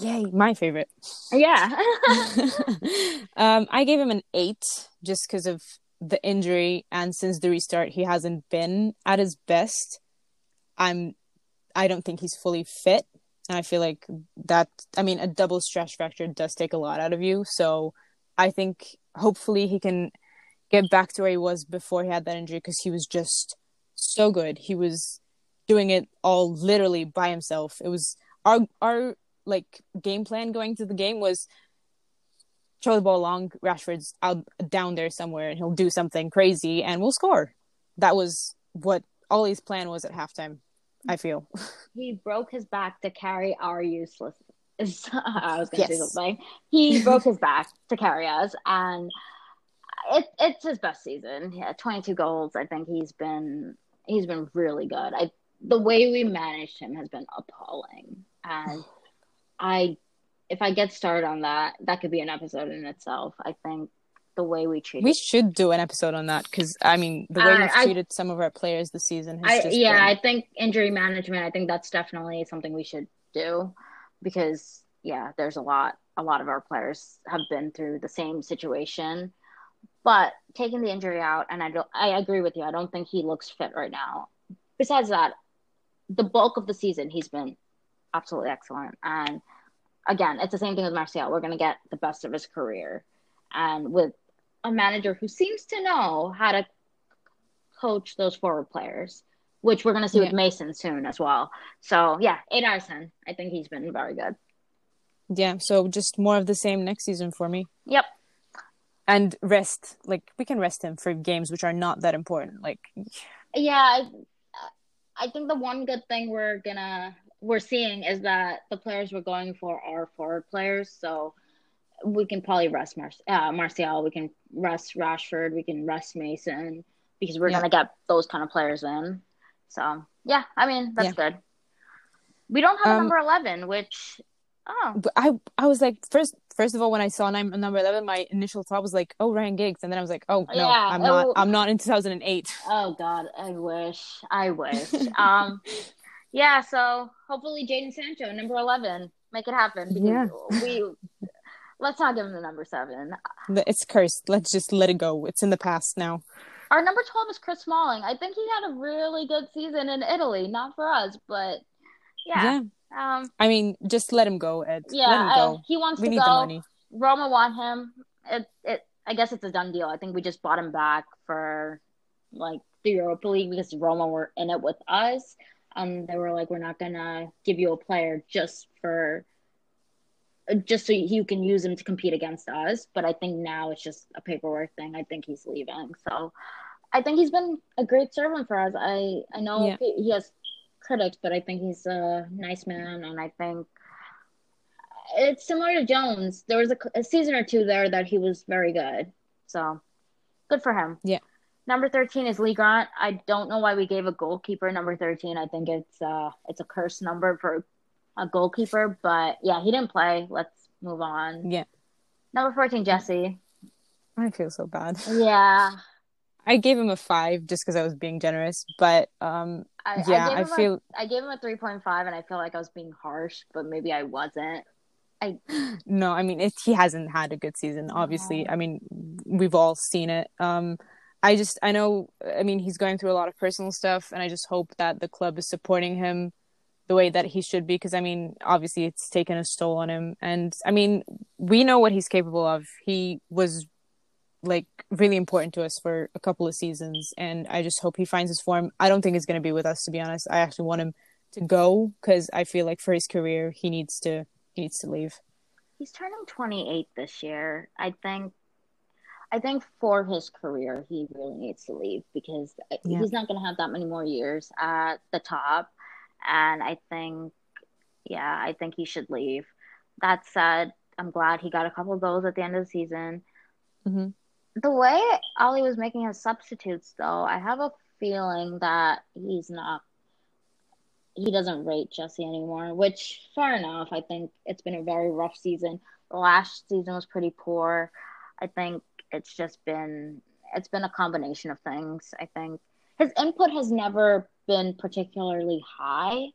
Yay, my favorite. Yeah. um, I gave him an eight just because of the injury, and since the restart, he hasn't been at his best. I'm, I don't think he's fully fit, and I feel like that. I mean, a double stress fracture does take a lot out of you, so I think hopefully he can get back to where he was before he had that injury because he was just so good. He was doing it all literally by himself. It was our our like game plan going to the game was throw the ball long, Rashford's out down there somewhere and he'll do something crazy and we'll score. That was what Ole's plan was at halftime, I feel. he broke his back to carry our useless. I was going to say something. He broke his back to carry us, and it, it's his best season. Yeah, 22 goals. I think he's been he's been really good. I the way we managed him has been appalling, and I if I get started on that, that could be an episode in itself. I think the way we treat. We should do an episode on that because I mean the way Uh, we've I- treated some of our players this season has I, just yeah, been- I think injury management. I think that's definitely something we should do because yeah, there's a lot. A lot of our players have been through the same situation, but taking the injury out, and I don't. I agree with you. I don't think he looks fit right now. Besides that, the bulk of the season he's been absolutely excellent. And again, it's the same thing with Martial. We're gonna get the best of his career, and with a manager who seems to know how to coach those forward players, which we're going to see with Mason soon as well. So yeah, eight out of. I think he's been very good. yeah. So just more of the same next season for me. Yep. And rest, like we can rest him for games which are not that important. Like Yeah, I, I think the one good thing we're gonna we're seeing is that the players we're going for are forward players, so we can probably rest Mar- uh, Martial, we can rest Rashford, we can rest Mason because we're Yeah. gonna get those kind of players in. So yeah, I mean that's good. We don't have a Um, number eleven, which oh I I was like first first of all when I saw num- number eleven, my initial thought was like, oh Ryan Giggs, and then I was like, oh no, Yeah, I'm not oh. I'm not in two thousand and eight. Oh God, I wish. I wish. um, yeah. So hopefully, Jadon Sancho, number eleven, make it happen. Because Yeah. we let's not give him the number seven. It's cursed. Let's just let it go. It's in the past now. Our number twelve is Chris Smalling. I think he had a really good season in Italy, not for us, but yeah. Yeah. Um, I mean, just let him go, Ed. yeah. let him I- go. he wants we to need go. the money. Roma want him. It it. I guess it's a done deal. I think we just bought him back for like the Europa League because Roma were in it with us. Um, they were like, we're not gonna give you a player just for just so you can use him to compete against us. But I think now it's just a paperwork thing. I think he's leaving. So I think he's been a great servant for us. I I know Yeah. he, he has critics, but I think he's a nice man, and I think it's similar to Jones. There was a, a season or two there that he was very good. So good for him. Yeah. Number 13 is Lee Grant. I don't know why we gave a goalkeeper number 13. I think it's uh it's a cursed number for a goalkeeper, but yeah, he didn't play. Let's move on. Yeah. Number 14, Jesse. I feel so bad. Yeah. I gave him a five just because I was being generous, but um, I, yeah, I, gave I him feel a, I gave him a 3.5 and I feel like I was being harsh, but maybe I wasn't. I no. I mean, it, he hasn't had a good season. Obviously, I mean, we've all seen it. Um, I just, I know. I mean, he's going through a lot of personal stuff, and I just hope that the club is supporting him the way that he should be. Because I mean, obviously, it's taken a toll on him, and I mean, we know what he's capable of. He was like really important to us for a couple of seasons and I just hope he finds his form. I don't think he's going to be with us to be honest. I actually want him to go cuz I feel like for his career he needs to he needs to leave. He's turning 28 this year. I think I think for his career he really needs to leave because Yeah. he's not going to have that many more years at the top and I think yeah, I think he should leave. That said, I'm glad he got a couple of goals at the end of the season. Mhm. The way Ole was making his substitutes though, I have a feeling that he's not he doesn't rate Jesse anymore, which fair enough. I think it's been a very rough season. The last season was pretty poor. I think it's just been it's been a combination of things. I think his input has never been particularly high.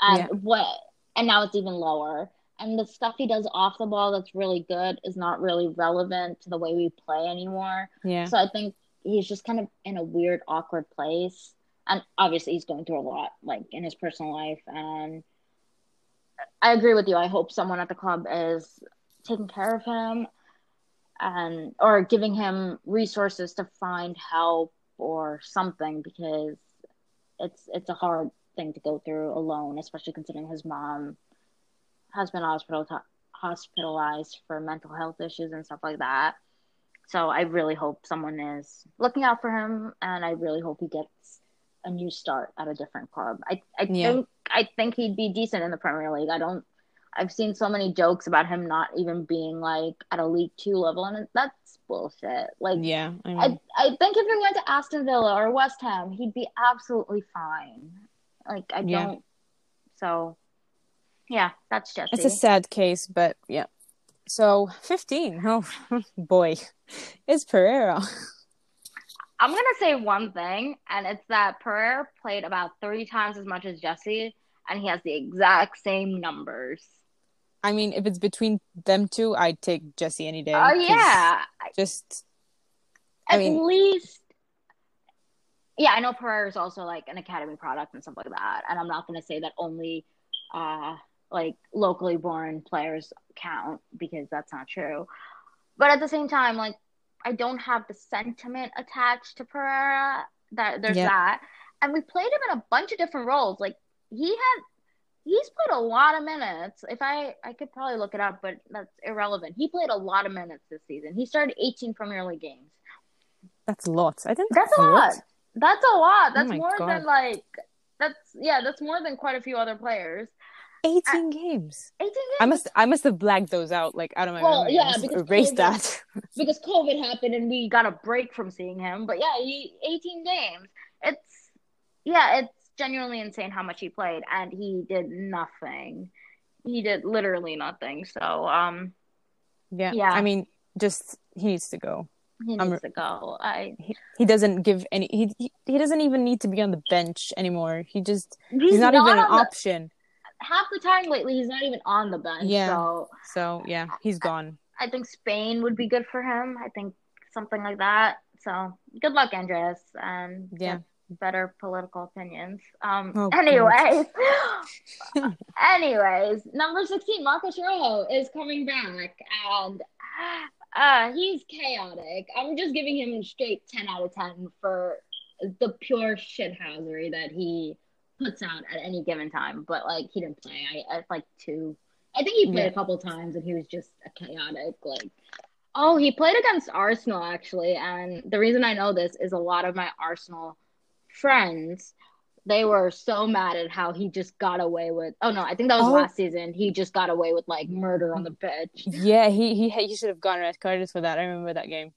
And Yeah. what and now it's even lower. And the stuff he does off the ball that's really good is not really relevant to the way we play anymore. Yeah. So I think he's just kind of in a weird, awkward place. And obviously, he's going through a lot, like in his personal life. And I agree with you. I hope someone at the club is taking care of him and or giving him resources to find help or something because it's it's a hard thing to go through alone, especially considering his mom has been hospital hospitalized for mental health issues and stuff like that. So I really hope someone is looking out for him, and I really hope he gets a new start at a different club. I I Yeah. think I think he'd be decent in the Premier League. I don't. I've seen so many jokes about him not even being like at a League Two level, and that's bullshit. Like Yeah. I mean, I I think if he went to Aston Villa or West Ham, he'd be absolutely fine. Like I Yeah. don't. So, yeah, that's Jesse. it's a sad case, but yeah. So 15. Oh boy, it's Pereira. I'm gonna say one thing, and it's that Pereira played about three times as much as Jesse, and he has the exact same numbers. I mean, if it's between them two, I'd take Jesse any day. Oh yeah, Just I at mean- least. Yeah, I know Pereira is also like an academy product and stuff like that, and I'm not gonna say that only, uh, like locally born players count because that's not true. But at the same time, like I don't have the sentiment attached to Pereira. That there's Yeah. that, and we played him in a bunch of different roles. Like he had, he's played a lot of minutes. If I, I could probably look it up, but that's irrelevant. He played a lot of minutes this season. He started 18 Premier League games. that's lots. I didn't That's a lot. what? That's a lot. Oh That's my more God. than like. That's yeah. That's more than quite a few other players. 18 games. 18 games. I must I must have blacked those out like out of my Well, memory. yeah, I because erased COVID- that. because COVID happened and we got a break from seeing him. But yeah, he 18 games. It's yeah, it's genuinely insane how much he played and he did nothing. He did literally nothing. So um yeah. Yeah. I mean, just he needs to go. he needs I'm- to go. I He doesn't give any he, he he doesn't even need to be on the bench anymore. He just he's, he's, not, even an the- option. half the time lately he's not even on the bench. Yeah. So So, yeah, he's gone. I think Spain would be good for him. I think something like that. So good luck, Andreas, and Yeah. get better political opinions. Um. Oh, anyways, anyways, number sixteen, Marcos Rojo is coming back, and uh, he's chaotic. I'm just giving him a straight ten out of ten for the pure shithousery that he puts out at any given time. But like, he didn't play. I, I like two. I think he played Yeah. a couple times, and he was just a chaotic like. Oh, he played against Arsenal actually, and the reason I know this is a lot of my Arsenal friends. They were so mad at how he just got away with. Oh no, I think that was Oh. last season. He just got away with like murder on the pitch. Yeah, he he he should have gotten red carded for that. I remember that game.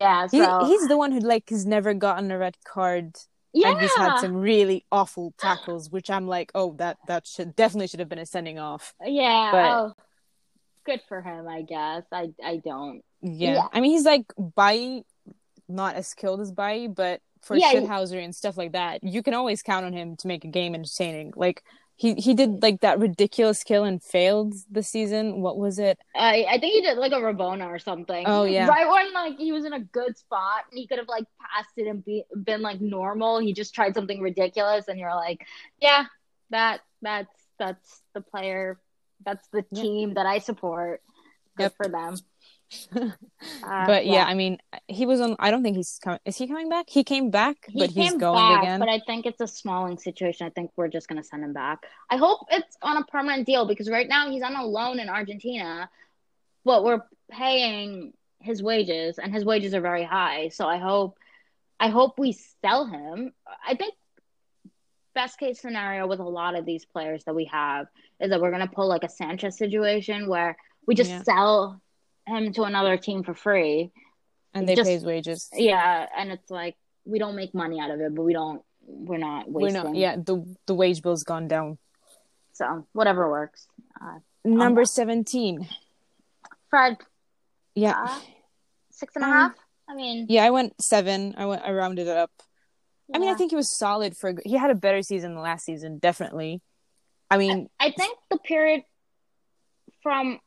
Yeah, He, he's the one who like has never gotten a red card yeah, and he's had some really awful tackles, which I'm like, oh, that that should definitely should have been a sending off. yeah. but- oh, good for him, I guess. I I don't. Yeah. Yeah. I mean, he's like Bailly, not as skilled as Bailly, but for Yeah, shithousery and stuff like that, you can always count on him to make a game entertaining. Like he he did like that ridiculous kill and failed the season. What was it? I I think he did like a Rabona or something. Oh, yeah. Right when like he was in a good spot and he could have like passed it and be, been like normal. He just tried something ridiculous, and you're like, yeah, that that's that's the player. That's the Yeah. team that I support. Good Yep. for them. Uh, but yeah. I mean, he was on. I don't think he's coming. Is he coming back? He came back, He but he's going back, again. but I think it's a Smalling situation. I think we're just gonna send him back. I hope it's on a permanent deal because right now he's on a loan in Argentina, but we're paying his wages, and his wages are very high. So I hope, I hope we sell him. I think best case scenario with a lot of these players that we have is that we're gonna pull like a Sanchez situation where we just Yeah. sell him to another team for free. and they just- pay his wages. Yeah, and it's like we don't make money out of it, but we don't. We're not wasting. We're not. Yeah, the the wage bill's gone down. So whatever works. Uh, Number seventeen. Fred, Yeah. uh, six and a Um, half. I mean, Yeah, I went seven. I went. I rounded it up. I mean, I think he was solid for. He had a better season than last season, definitely. I mean, I think the period from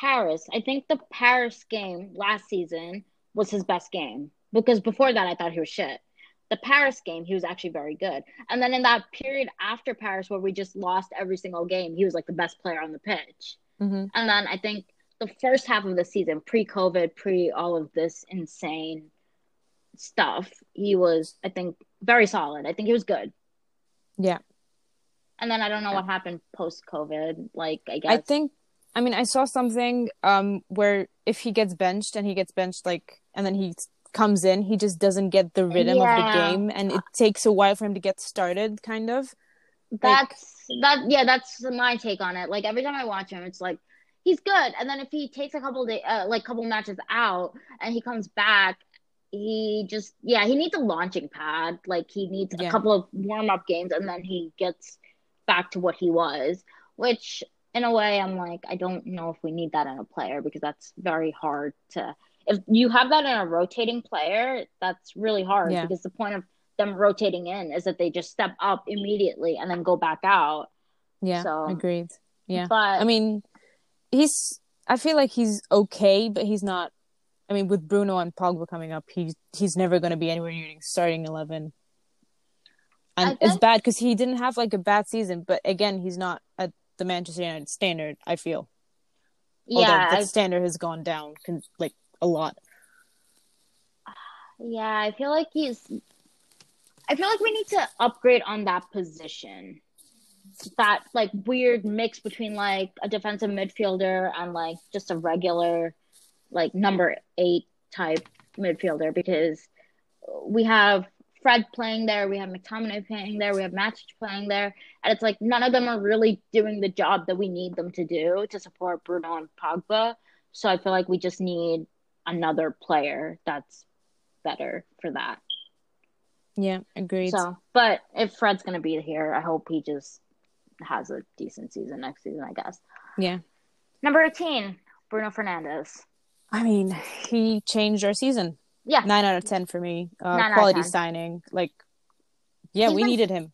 Paris. I think the Paris game last season was his best game because before that I thought he was shit. The Paris game, he was actually very good. And then in that period after Paris where we just lost every single game, he was like the best player on the pitch. mhm. And then I think the first half of the season, pre COVID, pre all of this insane stuff, he was, I think, very solid. I think he was good. yeah. And then I don't know what happened post COVID. Like, I guess. I think. I mean, I saw something um where if he gets benched and he gets benched like, and then he comes in, he just doesn't get the rhythm of the game, and it takes a while for him to get started. Kind of. that's that. Yeah, that's my take on it. Like, every time I watch him, it's like, he's good. And then if he takes a couple day, uh, like, couple matches out and he comes back, he just, yeah, he needs a launching pad. Like, he needs Yeah. a couple of warm up games and then he gets back to what he was, which in a way, I'm like, I don't know if we need that in a player because that's very hard to. If you have that in a rotating player, that's really hard Yeah. because the point of them rotating in is that they just step up immediately and then go back out. Yeah, So- agreed. Yeah. But I mean, he's. I feel like he's okay, but he's not. I mean, with Bruno and Pogba coming up, he's he's never going to be anywhere near starting eleven. And I it's bad because he didn't have like a bad season, but again, he's not at the Manchester United standard. I feel. Although yeah, the I, standard has gone down con- like a lot. yeah, I feel like he's. I feel like we need to upgrade on that position. That like weird mix between like a defensive midfielder and like just a regular, like number eight type midfielder because we have Fred playing there, we have McTominay playing there, we have Matic playing there, and it's like none of them are really doing the job that we need them to do to support Bruno and Pogba. So I feel like we just need another player that's better for that. Yeah, agreed. So, but if Fred's gonna be here, I hope he just has a decent season next season. I guess. yeah. Number eighteen, Bruno Fernandes. I mean, he changed our season. Yeah, Nine out of ten for me. Uh, Nine out of quality signing. Like, yeah, He's we been- needed him.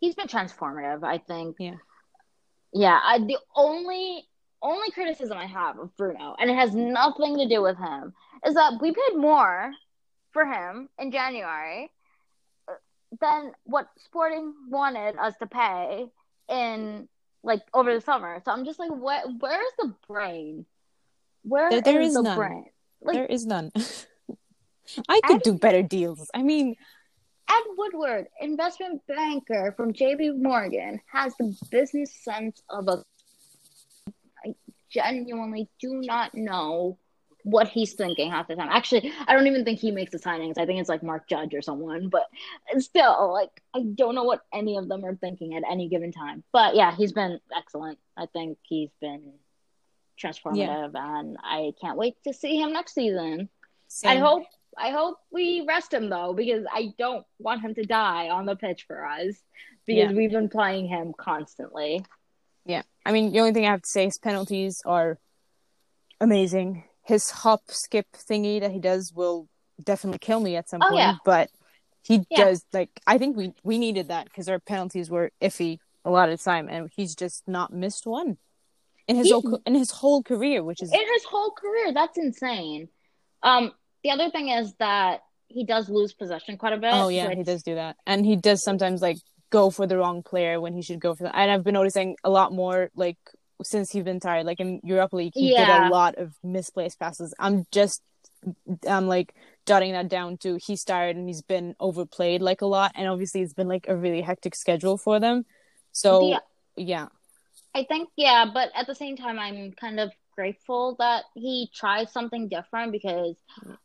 he's been transformative. I think. Yeah. Yeah. I, the only only criticism I have of Bruno, and it has nothing to do with him, is that we paid more for him in January uh, than what Sporting wanted us to pay in like over the summer. So I'm just like, what? Where's the brain? Where There- there is is the none. brain? Like there is none. I could do better deals. I mean, Ed Woodward, investment banker from JP Morgan, has the business sense of a. I genuinely do not know what he's thinking half the time. Actually, I don't even think he makes the signings. I think it's like Matt Judge or someone, but still, like, I don't know what any of them are thinking at any given time. But yeah, he's been excellent. I think he's been transformative, and I can't wait to see him next season. I hope I hope we rest him though, because I don't want him to die on the pitch for us because Yeah. we've been playing him constantly. Yeah. I mean, the only thing I have to say is penalties are amazing. His hop skip thingy that he does will definitely kill me at some Oh, point, yeah. but he Yeah. does like I think we we needed that because our penalties were iffy a lot of the time and he's just not missed one in his whole in his whole career, which is In his whole career, that's insane. Um, the other thing is that he does lose possession quite a bit. Oh yeah, he does do that, and he does sometimes like go for the wrong player when he should go for the. And I've been noticing a lot more like since he's been tired. Like in Europa League, he did a lot of misplaced passes. I'm just, I'm like jotting that down too. He's tired and he's been overplayed like a lot, and obviously it's been like a really hectic schedule for them. So Yeah. yeah, I think yeah, but at the same time, I'm kind of grateful that he tried something different because,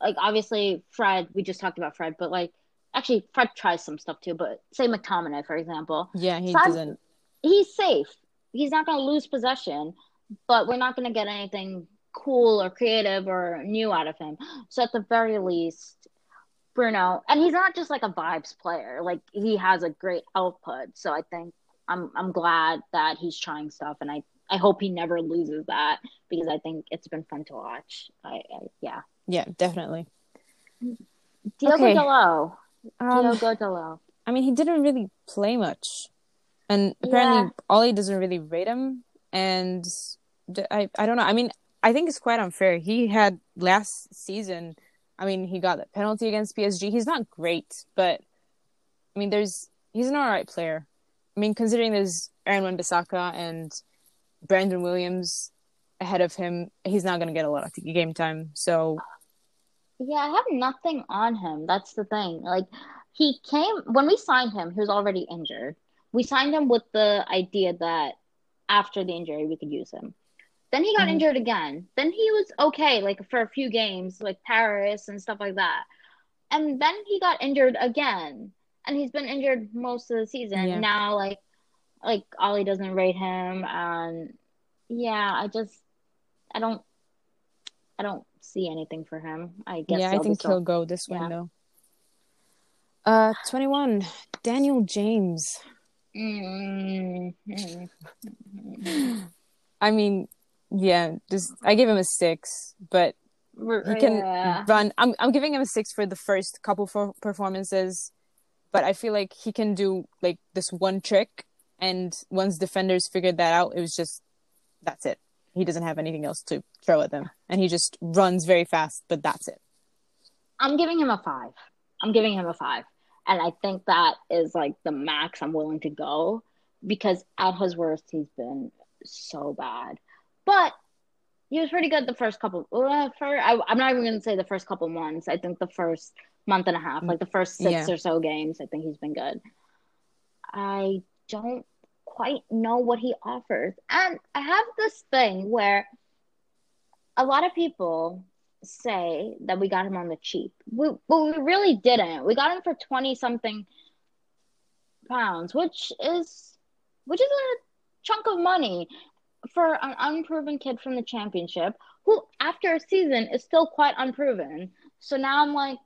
like, obviously Fred. We just talked about Fred, but like, actually, Fred tries some stuff too. But say McTominay, for example, yeah, he Fred- doesn't. he's safe. He's not going to lose possession, but we're not going to get anything cool or creative or new out of him. So at the very least, Bruno, and he's not just like a vibes player. Like he has a great output. So I think I'm I'm glad that he's trying stuff, and I I hope he never loses that because I think it's been fun to watch. I, I yeah. Yeah, definitely. Diogo Okay. Um, Diogo Dalot. I mean, he didn't really play much, and apparently Ole doesn't really rate him. And I, I don't know. I mean, I think it's quite unfair. He had last season. I mean, he got that penalty against PSG. He's not great, but I mean, there's he's an all right player. I mean, considering there's Aaron Wan-Bissaka and Brandon Williams ahead of him, he's not going to get a lot of game time. So Yeah, I have nothing on him. That's the thing. Like he came when we signed him, he was already injured. We signed him with the idea that after the injury we could use him. Then he got Mhm. injured again. Then he was okay, like for a few games, like Paris and stuff like that. And then he got injured again. And he's been injured most of the season. Yeah. Now like like Ole doesn't rate him and yeah, I just I don't I don't see anything for him. I guess yeah, I think he'll go this Yeah. window. Uh, twenty-one. Daniel James. Mm, mm, I mean, yeah, just I give him a six, but he can Yeah. run. I'm I'm giving him a six for the first couple for performances, but I feel like he can do like this one trick, and once defenders figured that out, it was just that's it. He doesn't have anything else to throw at them, and he just runs very fast. But that's it. I'm giving him a five. I'm giving him a five. And I think that is like the max I'm willing to go because at his worst, he's been so bad. But he was pretty good the first couple. Uh, for, I, I'm not even going to say the first couple months. I think the first month and a half, like the first six Yeah. or so games, I think he's been good. I don't quite know what he offers. And I have this thing where a lot of people say that we got him on the cheap. We, but we really didn't. We got him for 20 something pounds, which is which is a chunk of money for an unproven kid from the championship who after a season is still quite unproven. So now I'm like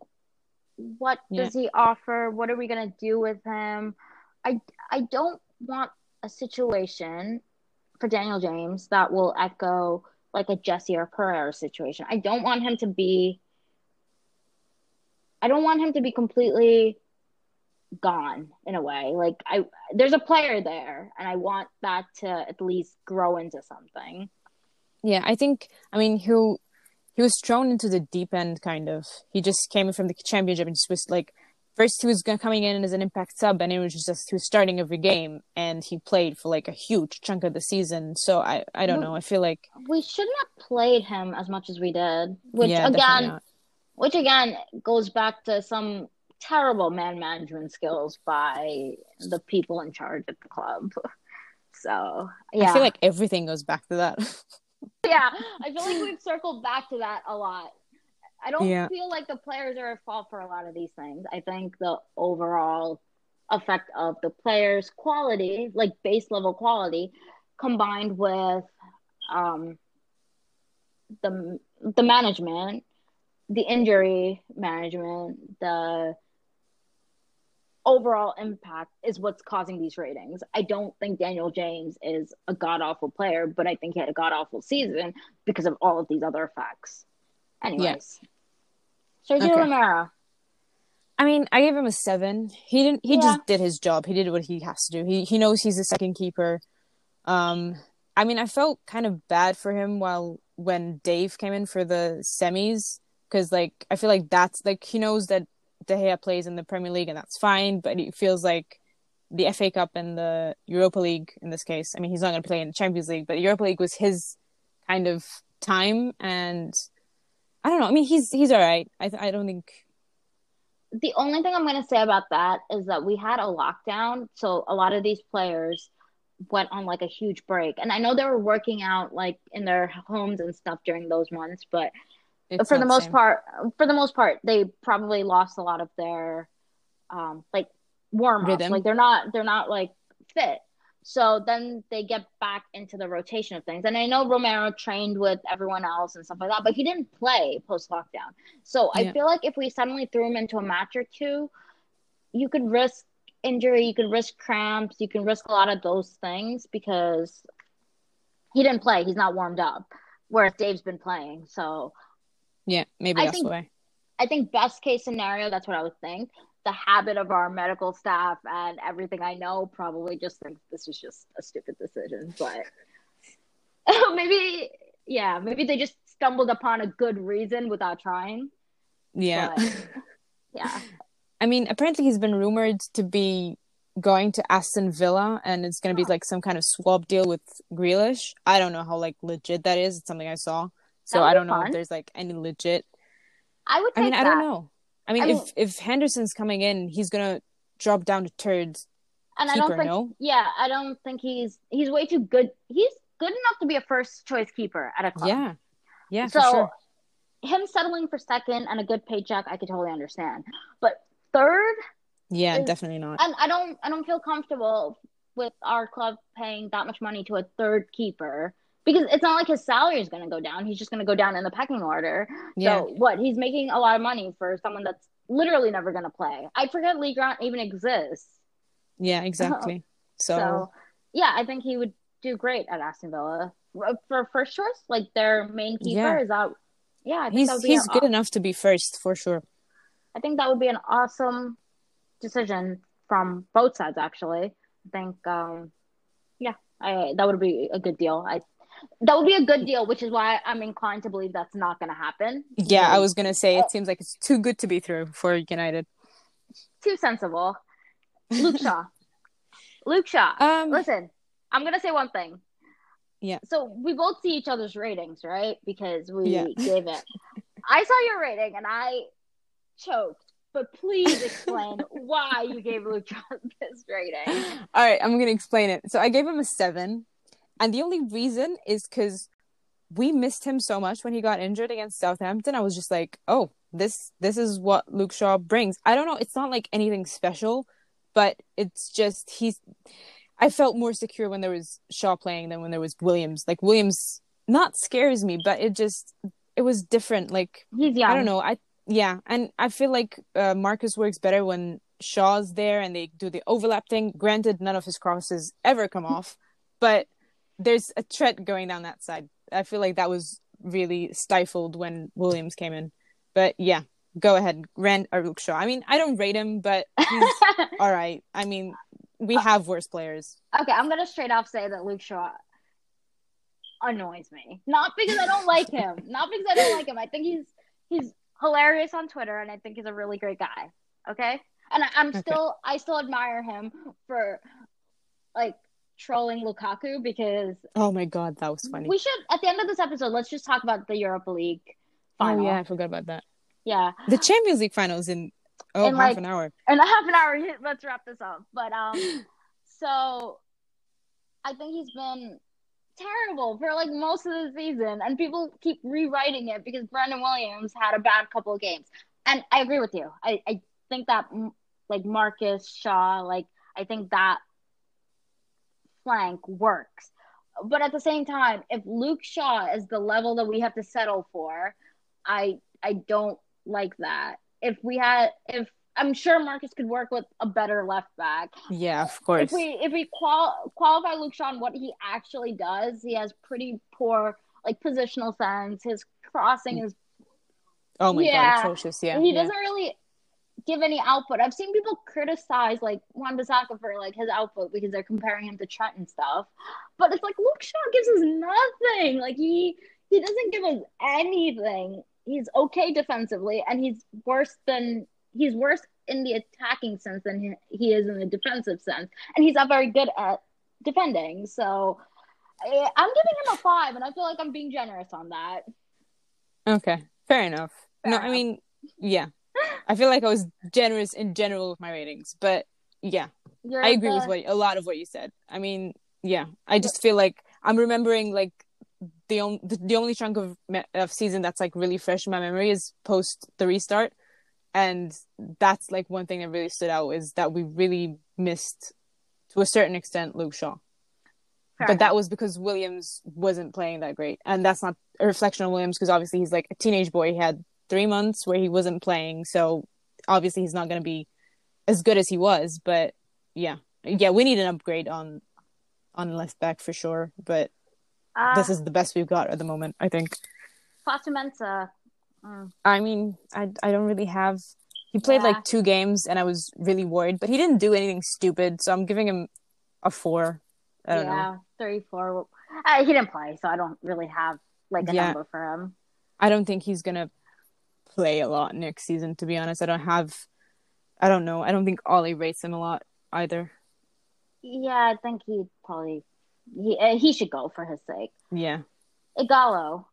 what Yeah. does he offer? What are we going to do with him? I I don't want a situation for Daniel James that will echo like a Jesse or Pereira situation. I don't want him to be I don't want him to be completely gone in a way. Like I there's a player there and I want that to at least grow into something. Yeah, I think. I mean, he he was thrown into the deep end, kind of. He just came from the championship and just was like, first he was coming in as an impact sub, and it was just he was starting every game, and he played for like a huge chunk of the season. So I I don't Well, know. I feel like We shouldn't have played him as much as we did. Which yeah, again which again goes back to some terrible man management skills by the people in charge at the club. So yeah. I feel like everything goes back to that. yeah, I feel like we've circled back to that a lot. I don't Yeah. feel like the players are at fault for a lot of these things. I think the overall effect of the players' quality, like base level quality, combined with um, the the management, the injury management, the overall impact is what's causing these ratings. I don't think Daniel James is a god awful player, but I think he had a god awful season because of all of these other effects. Anyways, Sergio Okay. Romero. I mean, I gave him a seven. He didn't. He Yeah. just did his job. He did what he has to do. He he knows he's a second keeper. Um, I mean, I felt kind of bad for him while when Dave came in for the semis because like I feel like that's like he knows that De Gea plays in the Premier League and that's fine, but it feels like the FA Cup and the Europa League in this case. I mean, he's not going to play in the Champions League, but the Europa League was his kind of time, and I don't know. I mean, he's he's all right. I I don't think. The only thing I'm going to say about that is that we had a lockdown, so a lot of these players went on like a huge break. And I know they were working out like in their homes and stuff during those months, but It's for the most same. part for the most part they probably lost a lot of their um like warm ups like they're not they're not like fit so then they get back into the rotation of things. And i know romero trained with everyone else and stuff like that but he didn't play post lockdown so i feel like if we suddenly threw him into a match or two you could risk injury you could risk cramps you can risk a lot of those things because he didn't play. He's not warmed up whereas dave's been playing. So Yeah, maybe I that's think- why. I think best case scenario, that's what I would think. The habit of our medical staff and everything I know probably just think this was just a stupid decision. But oh, maybe, yeah, maybe they just stumbled upon a good reason without trying. Yeah. But- Yeah. I mean, apparently he's been rumored to be going to Aston Villa and it's going to be like some kind of swap deal with Grealish. I don't know how like legit that is. It's something I saw. So I don't know fun. if there's like any legit. I would I mean, I don't know. I mean, I if mean- if Henderson's coming in, he's going to drop down to third And I keeper, don't think, no? yeah, I don't think he's he's way too good. He's good enough to be a first choice keeper at a club. Yeah. Yeah, so for sure. him settling for second and a good paycheck, I could totally understand. But third, Yeah, is- definitely not. and I don't I don't feel comfortable with our club paying that much money to a third keeper because it's not like his salary is going to go down. He's just going to go down in the pecking order. Yeah. So what? He's making a lot of money for someone that's literally never going to play. I forget Lee Grant even exists. Yeah, exactly. So, So yeah, I think he would do great at Aston Villa Uh, for first choice, like their main keeper. Yeah. Is that? Yeah, I think He's that would be he's good enough to be first for sure. I think that would be an awesome decision from both sides. Actually, I think, um, yeah, I that would be a good deal. I that would be a good deal, which is why I'm inclined to believe that's not going to happen. Yeah, I was gonna say it seems like it's too good to be true for United. too sensible. Luke Shaw. Luke Shaw. Um, Listen, I'm gonna say one thing. Yeah. So we both see each other's ratings, right? Because we Yeah. gave it. I saw your rating and I choked. But please explain why you gave Luke Shaw this rating. All right, I'm gonna explain it. So I gave him a seven, and the only reason is because we missed him so much when he got injured against Southampton. I was just like, oh, this this is what Luke Shaw brings. I don't know. It's not like anything special, but it's just he's. I felt more secure when there was Shaw playing than when there was Williams. Like Williams, not scares me, but it just it was different. Like He's young. I don't know. I yeah, and I feel like uh, Marcus works better when Shaw's there and they do the overlap thing. Granted, none of his crosses ever come off, but there's a threat going down that side. I feel like that was really stifled when Williams came in. But yeah, go ahead, Rand or Luke Shaw. I mean, I don't rate him, but he's all right. I mean, we have worse players. okay, I'm gonna straight off say that Luke Shaw annoys me. Not because I don't like him. Not because I don't like him. I think he's he's hilarious on Twitter, and I think he's a really great guy. Okay, and I, I'm Okay. still I still admire him for like trolling Lukaku because Oh my god, that was funny. we should at the end of this episode let's just talk about the Europa League oh final. yeah, I forgot about that. yeah. The Champions League finals in oh In, half like, an hour. in a half an hour. Let's wrap this up. But um, so I think he's been terrible for like most of the season, and people keep rewriting it because Brandon Williams had a bad couple of games. And I agree with you. I I think that like Marcus Shaw, like I think that flank works. But at the same time, if Luke Shaw is the level that we have to settle for, I I don't like that. If we had if I'm sure Marcus could work with a better left back. Yeah, of course. If we if we qual- qualify Luke Shaw on what he actually does, he has pretty poor like positional sense. His crossing mm. is Oh my Yeah. god, atrocious. Yeah. he yeah. doesn't really give any output. I've seen people criticize like Wan-Bissaka for like his output because they're comparing him to Trent and stuff. But it's like Luke Shaw gives us nothing. Like he he doesn't give us anything. He's okay defensively and he's worse than he's worse in the attacking sense than he, he is in the defensive sense. And he's not very good at defending. So I- I'm giving him a five, and I feel like I'm being generous on that. Okay, fair enough. Fair no, enough. I mean, yeah. I feel like I was generous in general with my ratings, but yeah, You're I agree the- with what a lot of what you said. I mean, yeah, I just feel like I'm remembering like the only the, the only chunk of me- of season that's like really fresh in my memory is post the restart, and that's like one thing that really stood out is that we really missed to a certain extent Luke Shaw. Fair but that was because Williams wasn't playing that great, and that's not a reflection on Williams because obviously he's like a teenage boy. He had three months where he wasn't playing, so obviously he's not going to be as good as he was. But yeah, yeah, we need an upgrade on on left back for sure. But Uh, this is the best we've got at the moment, I think. Fosu-Mensah. Mm. I mean, I I don't really have. He played Yeah. like two games, and I was really worried, but he didn't do anything stupid, so I'm giving him a four. I don't know. yeah, three, four. Uh, he didn't play, so I don't really have like a Yeah. number for him. I don't think he's gonna play a lot next season. To be honest, I don't have. I don't know. I don't think Ole rates him a lot either. Yeah, I think he probably he uh, he should go for his sake. Yeah, Ighalo,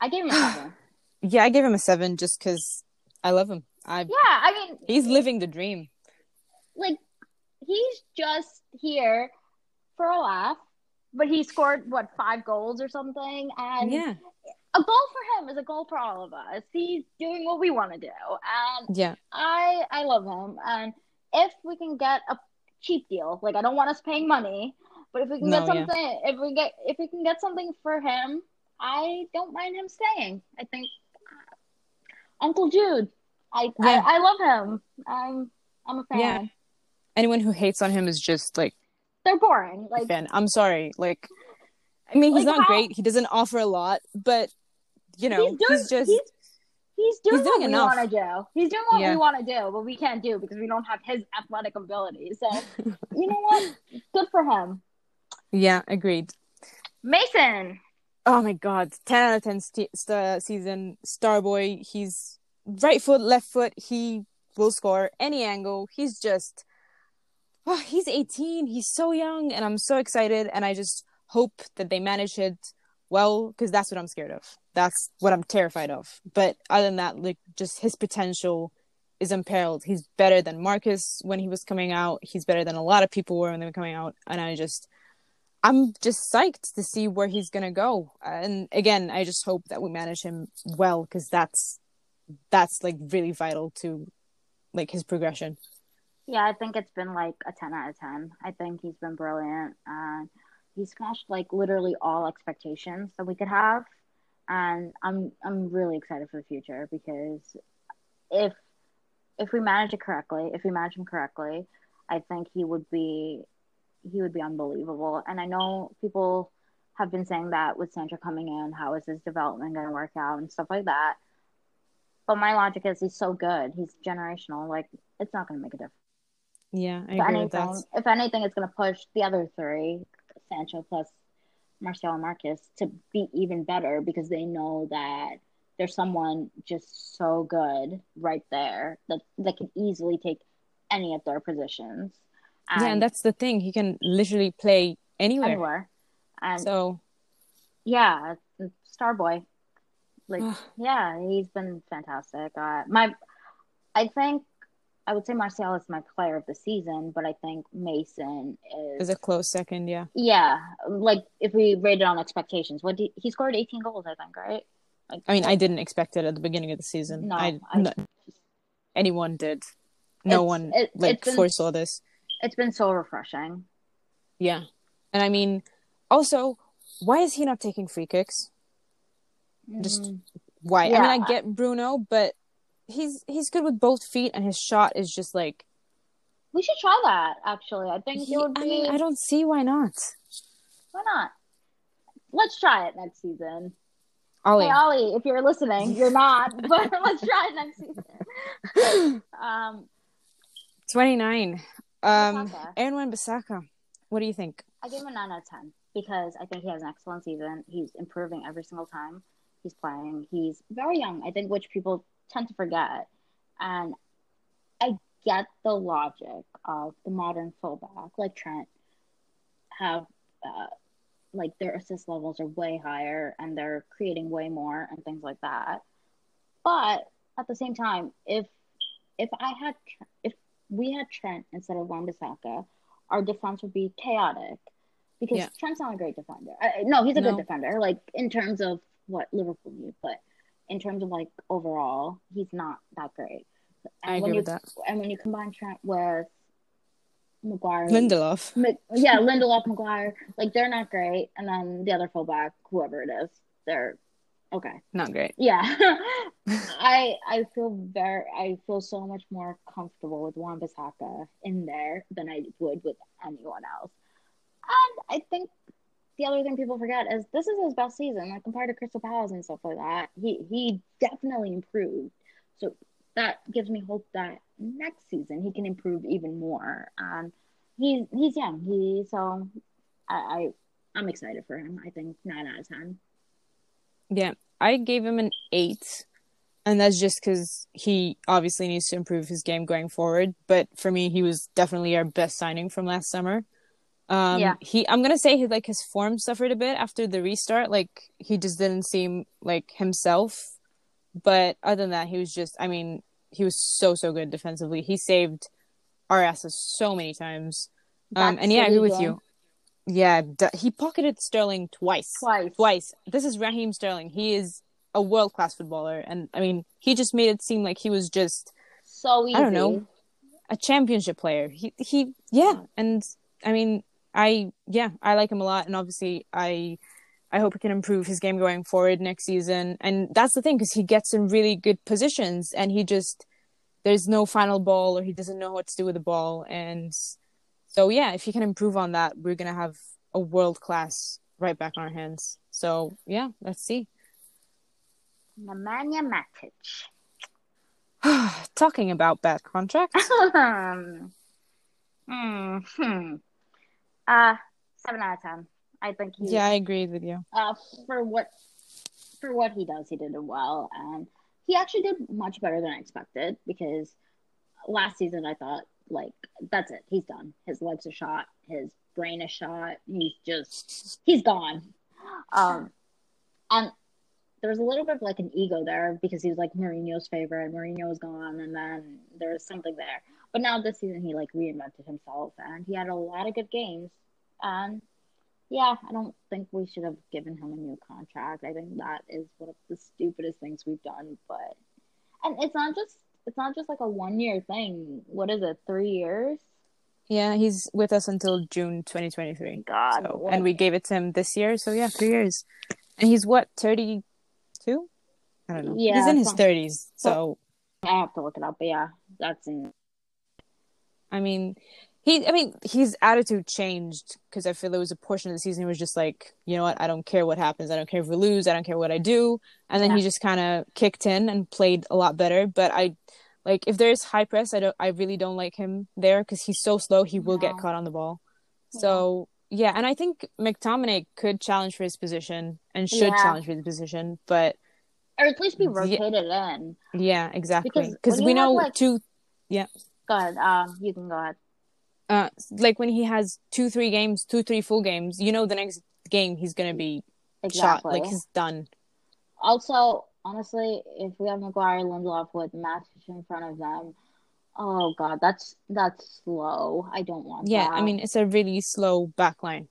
I gave him a seven. yeah. I gave him a seven just because I love him. I yeah, I mean, he's living the dream. like he's just here for a laugh, but he scored what five goals or something, and Yeah, a goal for him is a goal for all of us. He's doing what we want to do, and yeah, I I love him, and if we can get a cheap deal, like I don't want us paying money, but if we can No, get yeah. something, if we get if we can get something for him, I don't mind him staying. I think uh, Uncle Jude, I Yeah. I, I love him. I'm I'm a fan. Yeah. Anyone who hates on him is just like They're boring. Like fan. I'm sorry. Like I mean, he's Like, not how- great. He doesn't offer a lot, but you know, he's doing. he's just he's, he's doing he's what doing we want to do. He's doing what Yeah. we want to do, but we can't do because we don't have his athletic ability. So you know what? Good for him, yeah, agreed. Mason. Oh my god, ten out of ten st- st- season. Starboy, he's right foot, left foot. He will score any angle. He's just, oh, he's eighteen. He's so young, and I'm so excited. And I just hope that they manage it well, because that's what I'm scared of. That's what I'm terrified of. But other than that, like just his potential is unparalleled. He's better than Marcus when he was coming out. He's better than a lot of people were when they were coming out. And I just, I'm just psyched to see where he's gonna go. And again, I just hope that we manage him well because that's that's like really vital to like his progression. Yeah, I think it's been like a 10 out of 10. I think he's been brilliant. And he's smashed like literally all expectations that we could have. And I'm I'm really excited for the future because if if we manage it correctly, if we manage him correctly, I think he would be he would be unbelievable. And I know people have been saying that with Sancho coming in, how is his development going to work out and stuff like that. But my logic is he's so good. He's generational. Like it's not going to make a difference. Yeah, I If agree with that. anything, if anything, it's going to push the other three, Sancho plus Martial and Marcus, to be even better because they know that there's someone just so good right there that that can easily take any of their positions. yeah, and that's the thing. He can literally play anywhere. anywhere. And So yeah, Starboy, like yeah, he's been fantastic. Uh, my, I think I would say Martial is my player of the season, but I think Mason is is a close second. Yeah, Yeah, like if we rated on expectations, what did, he scored 18 goals, I think, right? Like, I mean, I didn't expect it at the beginning of the season. No, I, I- no- anyone did. No one it- like been- foresaw this. it's been so refreshing. Yeah, and I mean, also, why is he not taking free kicks? Just- Mm, Why? I mean, I get Bruno, but he's he's good with both feet, and his shot is just like. we should try that. Actually, I think he- it would be. I mean, I don't see why not. Why not? Let's try it next season. Ole, Hey, Ole, if you're listening, you're not, but let's try it next season. um, twenty nine. Um, Bissaka. Aaron Wan-Bissaka. What do you think? I give him a nine out of ten because I think he has an excellent season. He's improving every single time he's playing. He's very young, I think, which people tend to forget. And I get the logic of the modern fullback, like Trent, have uh, like their assist levels are way higher and they're creating way more and things like that. But at the same time, if if I had if we had Trent instead of Wan-Bissaka, our defense would be chaotic because Yeah. Trent's not a great defender. I, no, he's a No. good defender, like in terms of what Liverpool need, but in terms of like overall, he's not that great. And I when agree you with that. and when you combine Trent with Maguire, Lindelof. Mc- yeah, Lindelof, Maguire, like they're not great, and then the other fullback, whoever it is, they're okay. Not great. Yeah, I I feel very I feel so much more comfortable with Wan Bissaka in there than I would with anyone else. And I think the other thing people forget is this is his best season, like compared to Crystal Palace and stuff like that. He he definitely improved. So that gives me hope that next season he can improve even more. Um, and he's he's young. He so I, I I'm excited for him. I think nine out of ten. Yeah, I gave him an eight, and that's just because he obviously needs to improve his game going forward. But for me, he was definitely our best signing from last summer. Um, Yeah. he I'm gonna say his like his form suffered a bit after the restart. Like he just didn't seem like himself. But other than that, he was just I mean he was so so good defensively. He saved our asses so many times. Um, That and yeah, I agree with you. Yeah, d- he pocketed Sterling twice Twice. twice. This is Raheem Sterling. He is a world class footballer, and I mean, he just made it seem like he was just So easy. I don't know. a championship player. He he yeah, and I mean, I yeah, I like him a lot, and obviously, I I hope he can improve his game going forward next season. And that's the thing because he gets in really good positions, and he just there's no final ball, or he doesn't know what to do with the ball, and so yeah, if he can improve on that, we're gonna have a world class right back on our hands. So yeah, let's see. Nemanja Matic. Talking about bad contracts. um, hmm, hmm. Uh, seven out of ten. I think he. yeah, I agree with you. Uh, for what, for what he does, he did it well, and he actually did much better than I expected because last season I thought like that's it, he's done. His legs are shot, his brain is shot. He's just he's gone. Um, and there was a little bit of like an ego there because he was like Mourinho's favorite. Mourinho was gone, and then there was something there. But now this season, he like reinvented himself, and he had a lot of good games. And yeah, I don't think we should have given him a new contract. I think that is one of the stupidest things we've done. But and it's not just it's not just like a one year thing. What is it? Three years? Yeah, he's with us until June 2023. God, So, and we gave it to him this year. So yeah, three years. And he's what 32? I don't know. Yeah, he's in his 30s. So I have to look it up. But yeah, that's in. I mean, he. I mean, his attitude changed because I feel there was a portion of the season he was just like, you know what, I don't care what happens. I don't care if we lose. I don't care what I do. And then he just kind of kicked in and played a lot better. But I, like, if there's high press, I don't. I really don't like him there because he's so slow. He will get caught on the ball. So yeah, and I think McTominay could challenge for his position and should Yeah. challenge for his position. But Or at least be Yeah. rotated in. yeah, exactly. Because we know like- two. Go ahead. Um, you can go ahead. uh like when he has two three games two three full games you know the next game he's gonna be shot like he's done Also, honestly, if we have Maguire Lindelof with Matic in front of them, oh god, that's that's slow. I don't want yeah that. i mean it's a really slow back line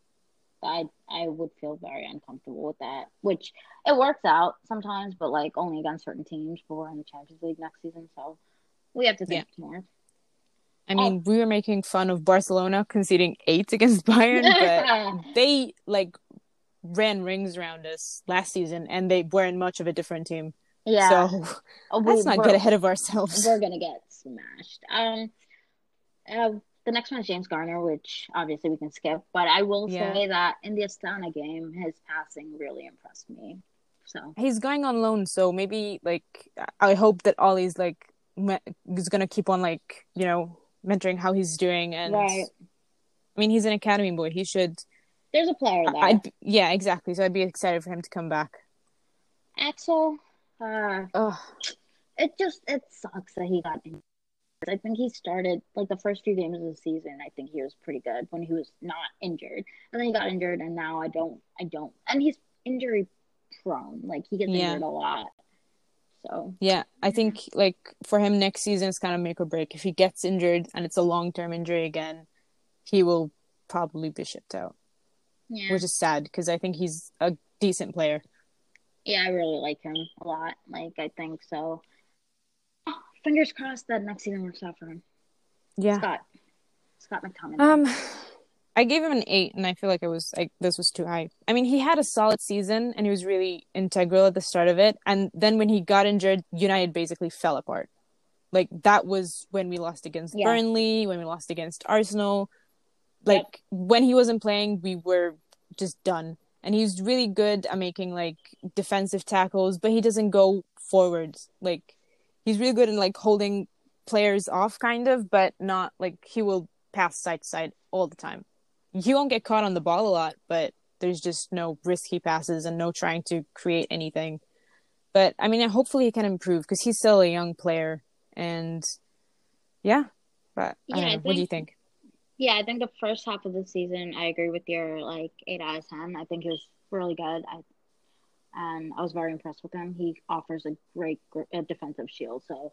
I I would feel very uncomfortable with that. Which it works out sometimes, but like only against certain teams. But we're in the Champions League next season, so we have to think more. I mean we were making fun of barcelona conceding eight against bayern but they like ran rings around us last season and they weren't much of a different team yeah, so Oh, we- let's not get ahead of ourselves we're gonna get smashed. Um, uh, the next one is James Garner, which obviously we can skip, but I will Yeah. say that in the Astana game, his passing really impressed me. So he's going on loan so maybe like i hope that Ole's like is gonna keep on like you know mentoring how he's doing and Right. i mean he's an academy boy he should there's a player there. I'd yeah, exactly. So I'd be excited for him to come back. Axel, uh, Ugh. it just it sucks that he got injured. I think he started like the first few games of the season. I think he was pretty good when he was not injured, and then he got injured, and now I don't, I don't, and he's injury prone. Like he gets Yeah. injured a lot. So Yeah, I think like for him next season is kind of make or break. If he gets injured and it's a long term injury again, he will probably be shipped out, yeah, which is sad because I think he's a decent player. yeah, I really like him a lot. Like I think so. Fingers crossed that next season works out for him. Yeah. Scott, Scott McTominay. Um, I gave him an eight, and I feel like it was like this was too high. I mean, he had a solid season, and he was really integral at the start of it. And then when he got injured, United basically fell apart. Like that was when we lost against Yeah. Burnley, when we lost against Arsenal. Like when he wasn't playing, we were just done. And he's really good at making like defensive tackles, but he doesn't go forwards. Like he's really good in like holding players off, kind of, but not like he will pass side to side all the time. He won't get caught on the ball a lot, but there's just no risky passes and no trying to create anything. But I mean, hopefully he can improve because he's still a young player, and yeah. But Yeah. I What do you think- think? Yeah, I think the first half of the season, I agree with your like eight out of ten. I think he was really good. I and I was very impressed with him. He offers a great gr- uh, defensive shield. So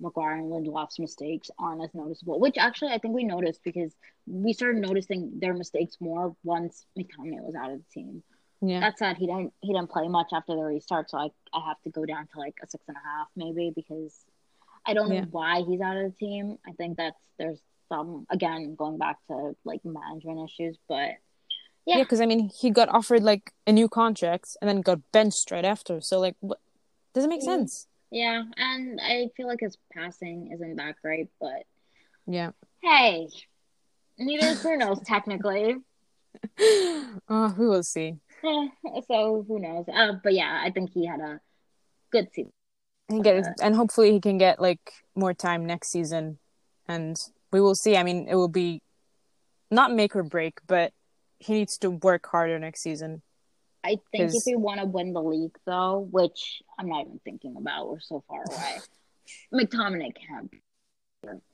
Maguire and Lindelof's mistakes aren't as noticeable, which actually I think we noticed because we started noticing their mistakes more once McTominay was out of the team. Yeah, That said, he didn't he didn't play much after the restart, so I I have to go down to like a six and a half maybe because I don't know why he's out of the team. I think that's there's some again going back to like management issues, but yeah. yeah. Because I mean, he got offered like a new contract and then got benched right after. So like, what doesn't make sense. Yeah, and I feel like his passing isn't that great, but Yeah. hey, neither is Bruno's technically. Oh, we will see. Eh, so who knows? Uh, but yeah, I think he had a good season. He get and hopefully he can get like more time next season, and we will see. I mean, it will be not make or break, but he needs to work harder next season. I think 'Cause- if we want to win the league, though, which I'm not even thinking about, we're so far away. McTominay can't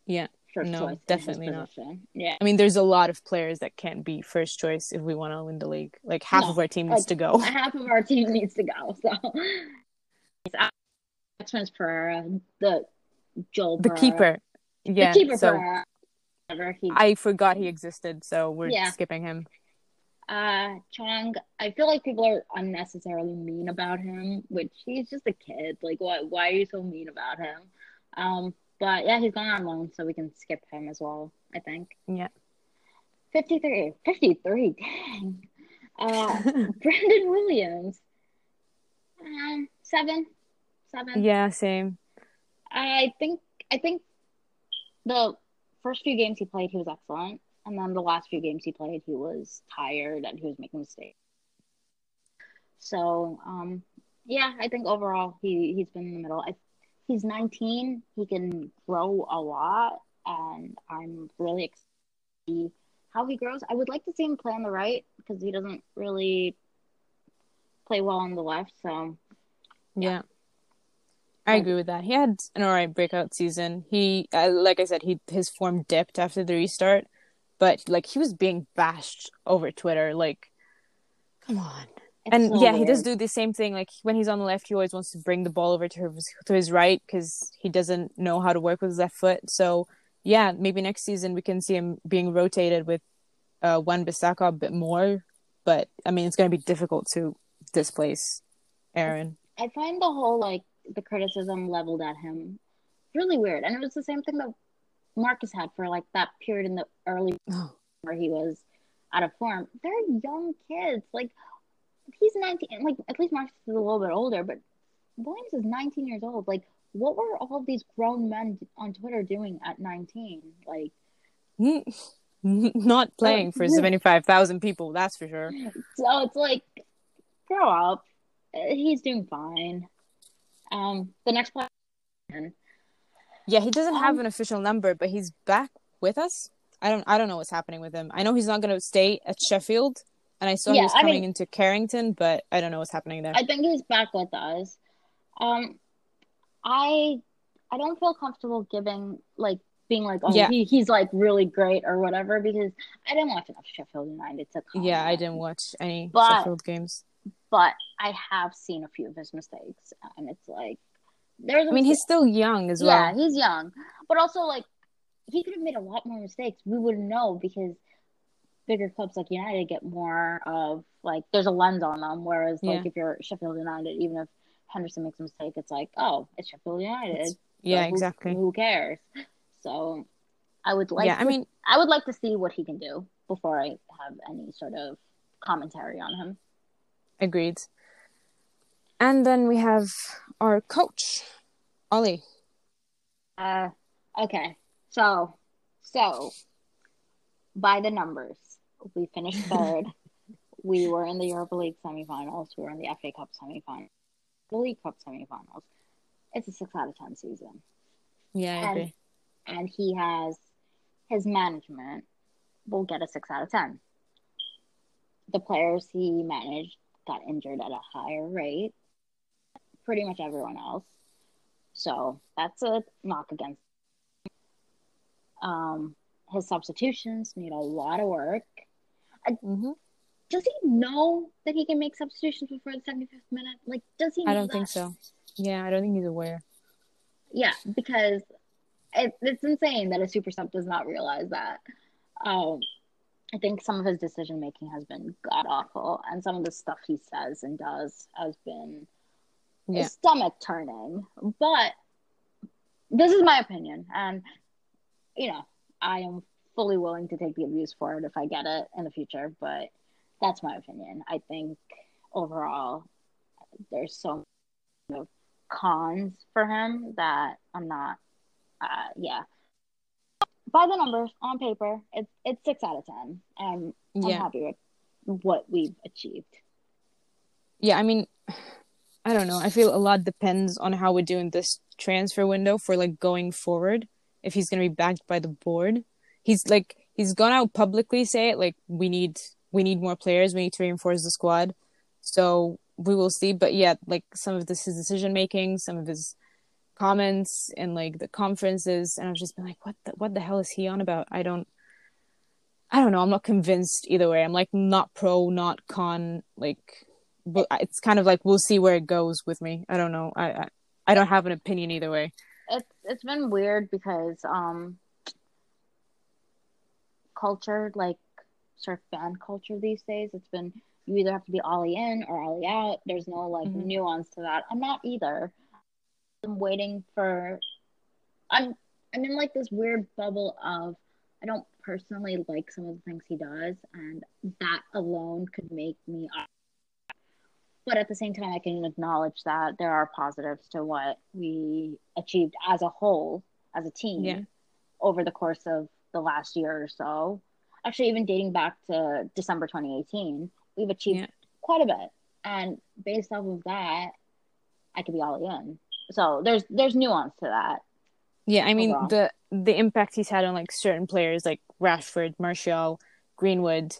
Yeah, first No, choice. in his definitely not. Yeah, I mean, there's a lot of players that can't be first choice if we want to win the league. Like half No, of our team needs like, to go. half of our team needs to go. So, Maximus Pereira, the Joel, The Pereira, keeper, yeah. the keeper so Pereira, he I forgot he existed, so we're Yeah. skipping him. Uh, Chong, I feel like people are unnecessarily mean about him, which he's just a kid. Like, why? Why are you so mean about him? Um, but yeah, he's gone on loan, so we can skip him as well. I think Yeah. 53, 53, Dang. Uh, Brandon Williams. Um, seven, seven. yeah, same. I think I think the first few games he played, he was excellent, and then the last few games he played, he was tired and he was making mistakes. So, um, yeah, I think overall he he's been in the middle. I, he's 19. He can grow a lot, and I'm really excited to see how he grows. I would like to see him play on the right because he doesn't really play well on the left. So, Yeah. I agree with that. He had an alright breakout season. He, uh, like I said, he his form dipped after the restart, but like he was being bashed over Twitter. Like, come on. it's and so yeah, he does do the same thing. Like when he's on the left, he always wants to bring the ball over to his to his right because he doesn't know how to work with his left foot. So yeah, maybe next season we can see him being rotated with uh, Wan Bissaka a bit more. But I mean, it's going to be difficult to displace Aaron. I find the whole like the criticism leveled at him really weird, and it was the same thing that Marcus had for like that period in the early Oh. where he was out of form. They're young kids, like he's nineteen. Like at least Marcus is a little bit older, but Williams is nineteen years old. Like what were all these grown men on Twitter doing at nineteen? Like Not playing for seventy five thousand people, that's for sure. so, it's like grow up. Uh, He's doing fine. Um, the next player. Yeah, he doesn't have Um, an official number, but he's back with us. I don't I don't know what's happening with him. I know he's not going to stay at Sheffield, and I saw he Yeah, was I coming mean- into Carrington, but I don't know what's happening there. I think he's back with us. Um, I I don't feel comfortable giving like being like oh Yeah. he, he's like really great or whatever because I didn't watch enough Sheffield United to comment. yeah, I didn't watch any But- Sheffield games. but I have seen a few of his mistakes and it's like there's I mean, he's still young as yeah well. Yeah, he's young but also like he could have made a lot more mistakes we wouldn't know because bigger clubs like United get more of like there's a lens on them whereas like Yeah. if you're Sheffield United even if Henderson makes a mistake it's like oh it's Sheffield United It's- yeah, exactly. who cares so I would like yeah, I mean, I would like to see what he can do before I have any sort of commentary on him agreed. And then we have our coach, Ole. Uh, okay. So, so by the numbers, we finished third. we were in the Europa League semifinals. We were in the FA Cup semifinals. The League Cup semifinals. It's a six out of ten season, Yeah, I And- agree. and he has his management will get a six out of ten. The players he managed got injured at a higher rate. Pretty much everyone else. So that's a knock against. Um, his substitutions need a lot of work. hmm Does he know that he can make substitutions before the seventy fifth minute? Like, does he? I don't think so. Yeah, I don't think he's aware. Yeah, because it, it's insane that a super sub does not realize that. Um, I think some of his decision making has been god awful, and some of the stuff he says and does has been Yeah. stomach turning. But this is my opinion, and you know, I am fully willing to take the abuse for it if I get it in the future. But that's my opinion. I think overall, there's so many of cons for him that I'm not. Uh, yeah. By the numbers on paper, it's it's six out of ten. and I'm Yeah. happy with what we've achieved. yeah, I mean, I don't know. I feel a lot depends on how we're doing this transfer window for like going forward. If he's gonna be backed by the board, he's like he's gone out publicly say it like we need we need more players. We need to reinforce the squad. So we will see. But yeah, like some of this his decision making, some of his comments and like the conferences, and I've just been like, what the what the hell is he on about? I don't. I don't know. I'm not convinced either way. I'm like not pro, not con. Like, it's kind of like we'll see where it goes with me. I don't know. I I, I don't have an opinion either way. It's it's been weird because um culture like sort of fan culture these days. It's been you either have to be Ole in or Ole out. There's no like Mhm. nuance to that. I'm not either. I'm waiting for. I'm I'm in like this weird bubble of I don't personally like some of the things he does, and that alone could make me. But at the same time, I can acknowledge that there are positives to what we achieved as a whole, as a team, Yeah. over the course of the last year or so. Actually, even dating back to December 2018, we've achieved Yeah. quite a bit. And based off of that, I could be all in. So there's there's nuance to that. Yeah, I mean Overall. the the impact he's had on like certain players like Rashford, Martial, Greenwood.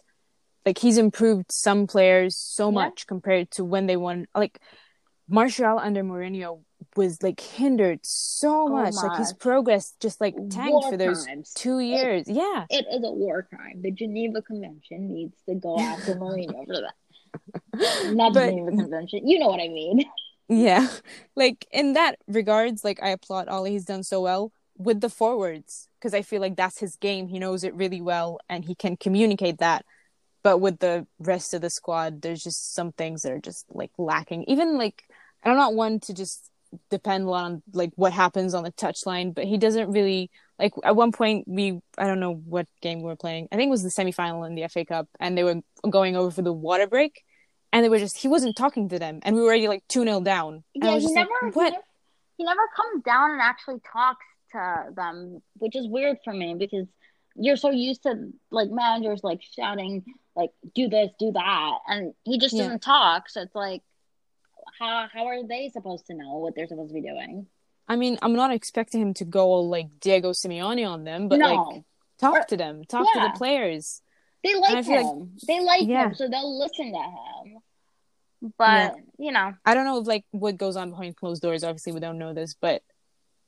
Like he's improved some players so Yeah. much compared to when they won. Like Martial under Mourinho was like hindered so Oh much. Like his progress just like tanked War for those crimes. two years. Yeah, It is a war crime. The Geneva Convention needs to go after Mourinho for that. Not the Geneva Convention. You know what I mean. yeah. Like in that regards, like I applaud Ole. He's done so well with the forwards because I feel like that's his game. He knows it really well and he can communicate that. But with the rest of the squad, there's just some things that are just like lacking. Even like I'm not one to just depend a lot on like what happens on the touchline, but he doesn't really like at one point we I don't know what game we were playing. I think it was the semifinal in the FA Cup and they were going over for the water break and they were just he wasn't talking to them and we were already like 2-0 down. And Yeah, he never, like, what? he never comes down and actually talks to them, which is weird for me because you're so used to like managers like shouting like do this, do that, and he just Yeah. doesn't talk. So it's like, how how are they supposed to know what they're supposed to be doing? I mean, I'm not expecting him to go like Diego Simeone on them, but no, like talk Or- to them, talk to the players. they like feel like- him. they like Yeah. him, so they'll listen to him. But you know, I don't know if like what goes on behind closed doors. Obviously, we don't know this, but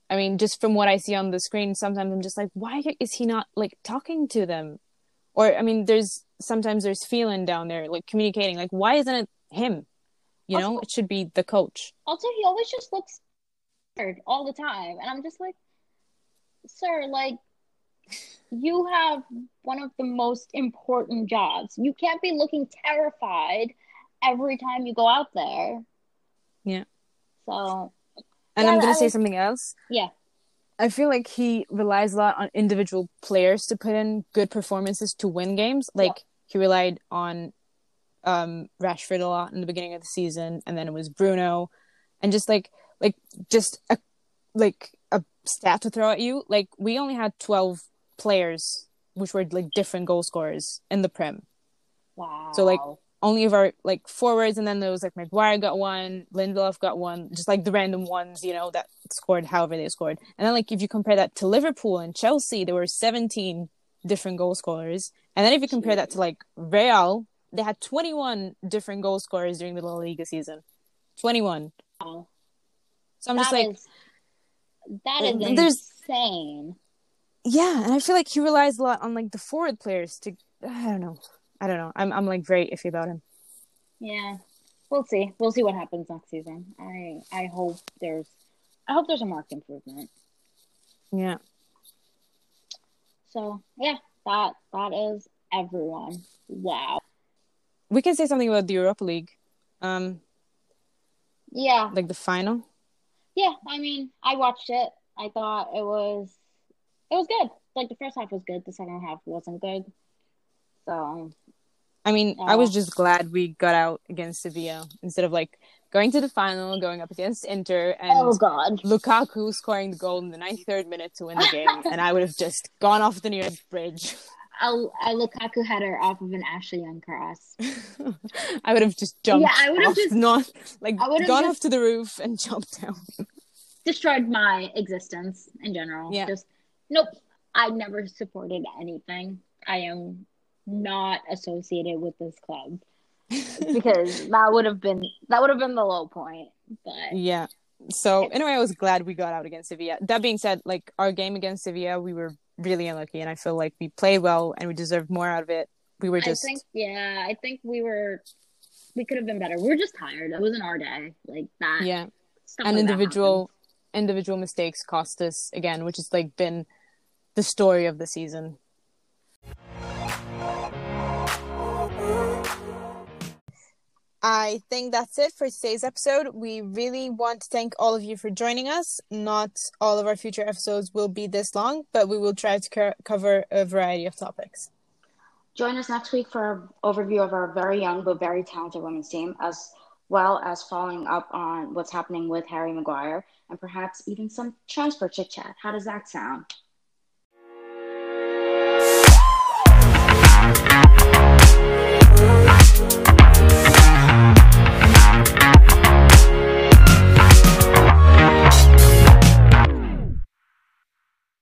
I mean, just from what I see on the screen, sometimes I'm just like, why is he not like talking to them? Or I mean, there's sometimes there's feeling down there, like communicating. Like, why isn't it him? You know, it should be the coach. Also, he always just looks scared all the time. And I'm just like, sir, like, you have one of the most important jobs. You can't be looking terrified every time you go out there. Yeah. So, And Yeah, I'm gonna I say was- something else. yeah. I feel like he relies a lot on individual players to put in good performances to win games. Like he relied on um Rashford a lot in the beginning of the season, and then it was Bruno, and just like like just a like a stat to throw at you. Like we only had twelve players, which were like different goal scorers in the Prem. Wow. So, like, Only of our like forwards, and then there was like Maguire got one, Lindelof got one, just like the random ones, you know, that scored however they scored. And then like if you compare that to Liverpool and Chelsea, there were seventeen different goal scorers. And then if you compare that to like Real, they had twenty one different goal scorers during the La Liga season. Twenty one. Wow. So I'm just like is- that is mm, There's- insane. Yeah, and I feel like he relies a lot on like the forward players to I don't know. I don't know. I'm I'm like very iffy about him. Yeah. We'll see. We'll see what happens next season. I I hope there's I hope there's a marked improvement. Yeah. So yeah, that that is everyone. Wow. We can say something about the Europa League. Um Yeah, like the final. yeah. I mean, I watched it. I thought it was it was good. Like the first half was good. The second half wasn't good. So I mean, I was just glad we got out against Sevilla instead of like going to the final, going up against Inter, and oh god. Lukaku scoring the goal in the 93rd minute to win the game, and I would have just gone off the nearest bridge. a, a Lukaku header off of an Ashley Young cross. I would have just jumped. Yeah, I would have just- not like gone just- up to the roof and jumped down. Destroyed my existence in general. Yeah. Just nope. I never supported anything. I am not associated with this club because that would have been that would have been the low point. But Yeah. So anyway, I was glad we got out against Sevilla. That being said, like our game against Sevilla, we were really unlucky, and I feel like we played well and we deserved more out of it. We were just I think yeah, I think we were we could have been better. We were just tired. It wasn't our day. Like that. yeah, and like individual individual mistakes cost us again, which has like been the story of the season. I think that's it for today's episode. We really want to thank all of you for joining us. Not all of our future episodes will be this long, but we will try to co- cover a variety of topics. Join us next week for an overview of our very young but very talented women's team, as well as following up on what's happening with Harry Maguire and perhaps even some transfer chit chat. How does that sound?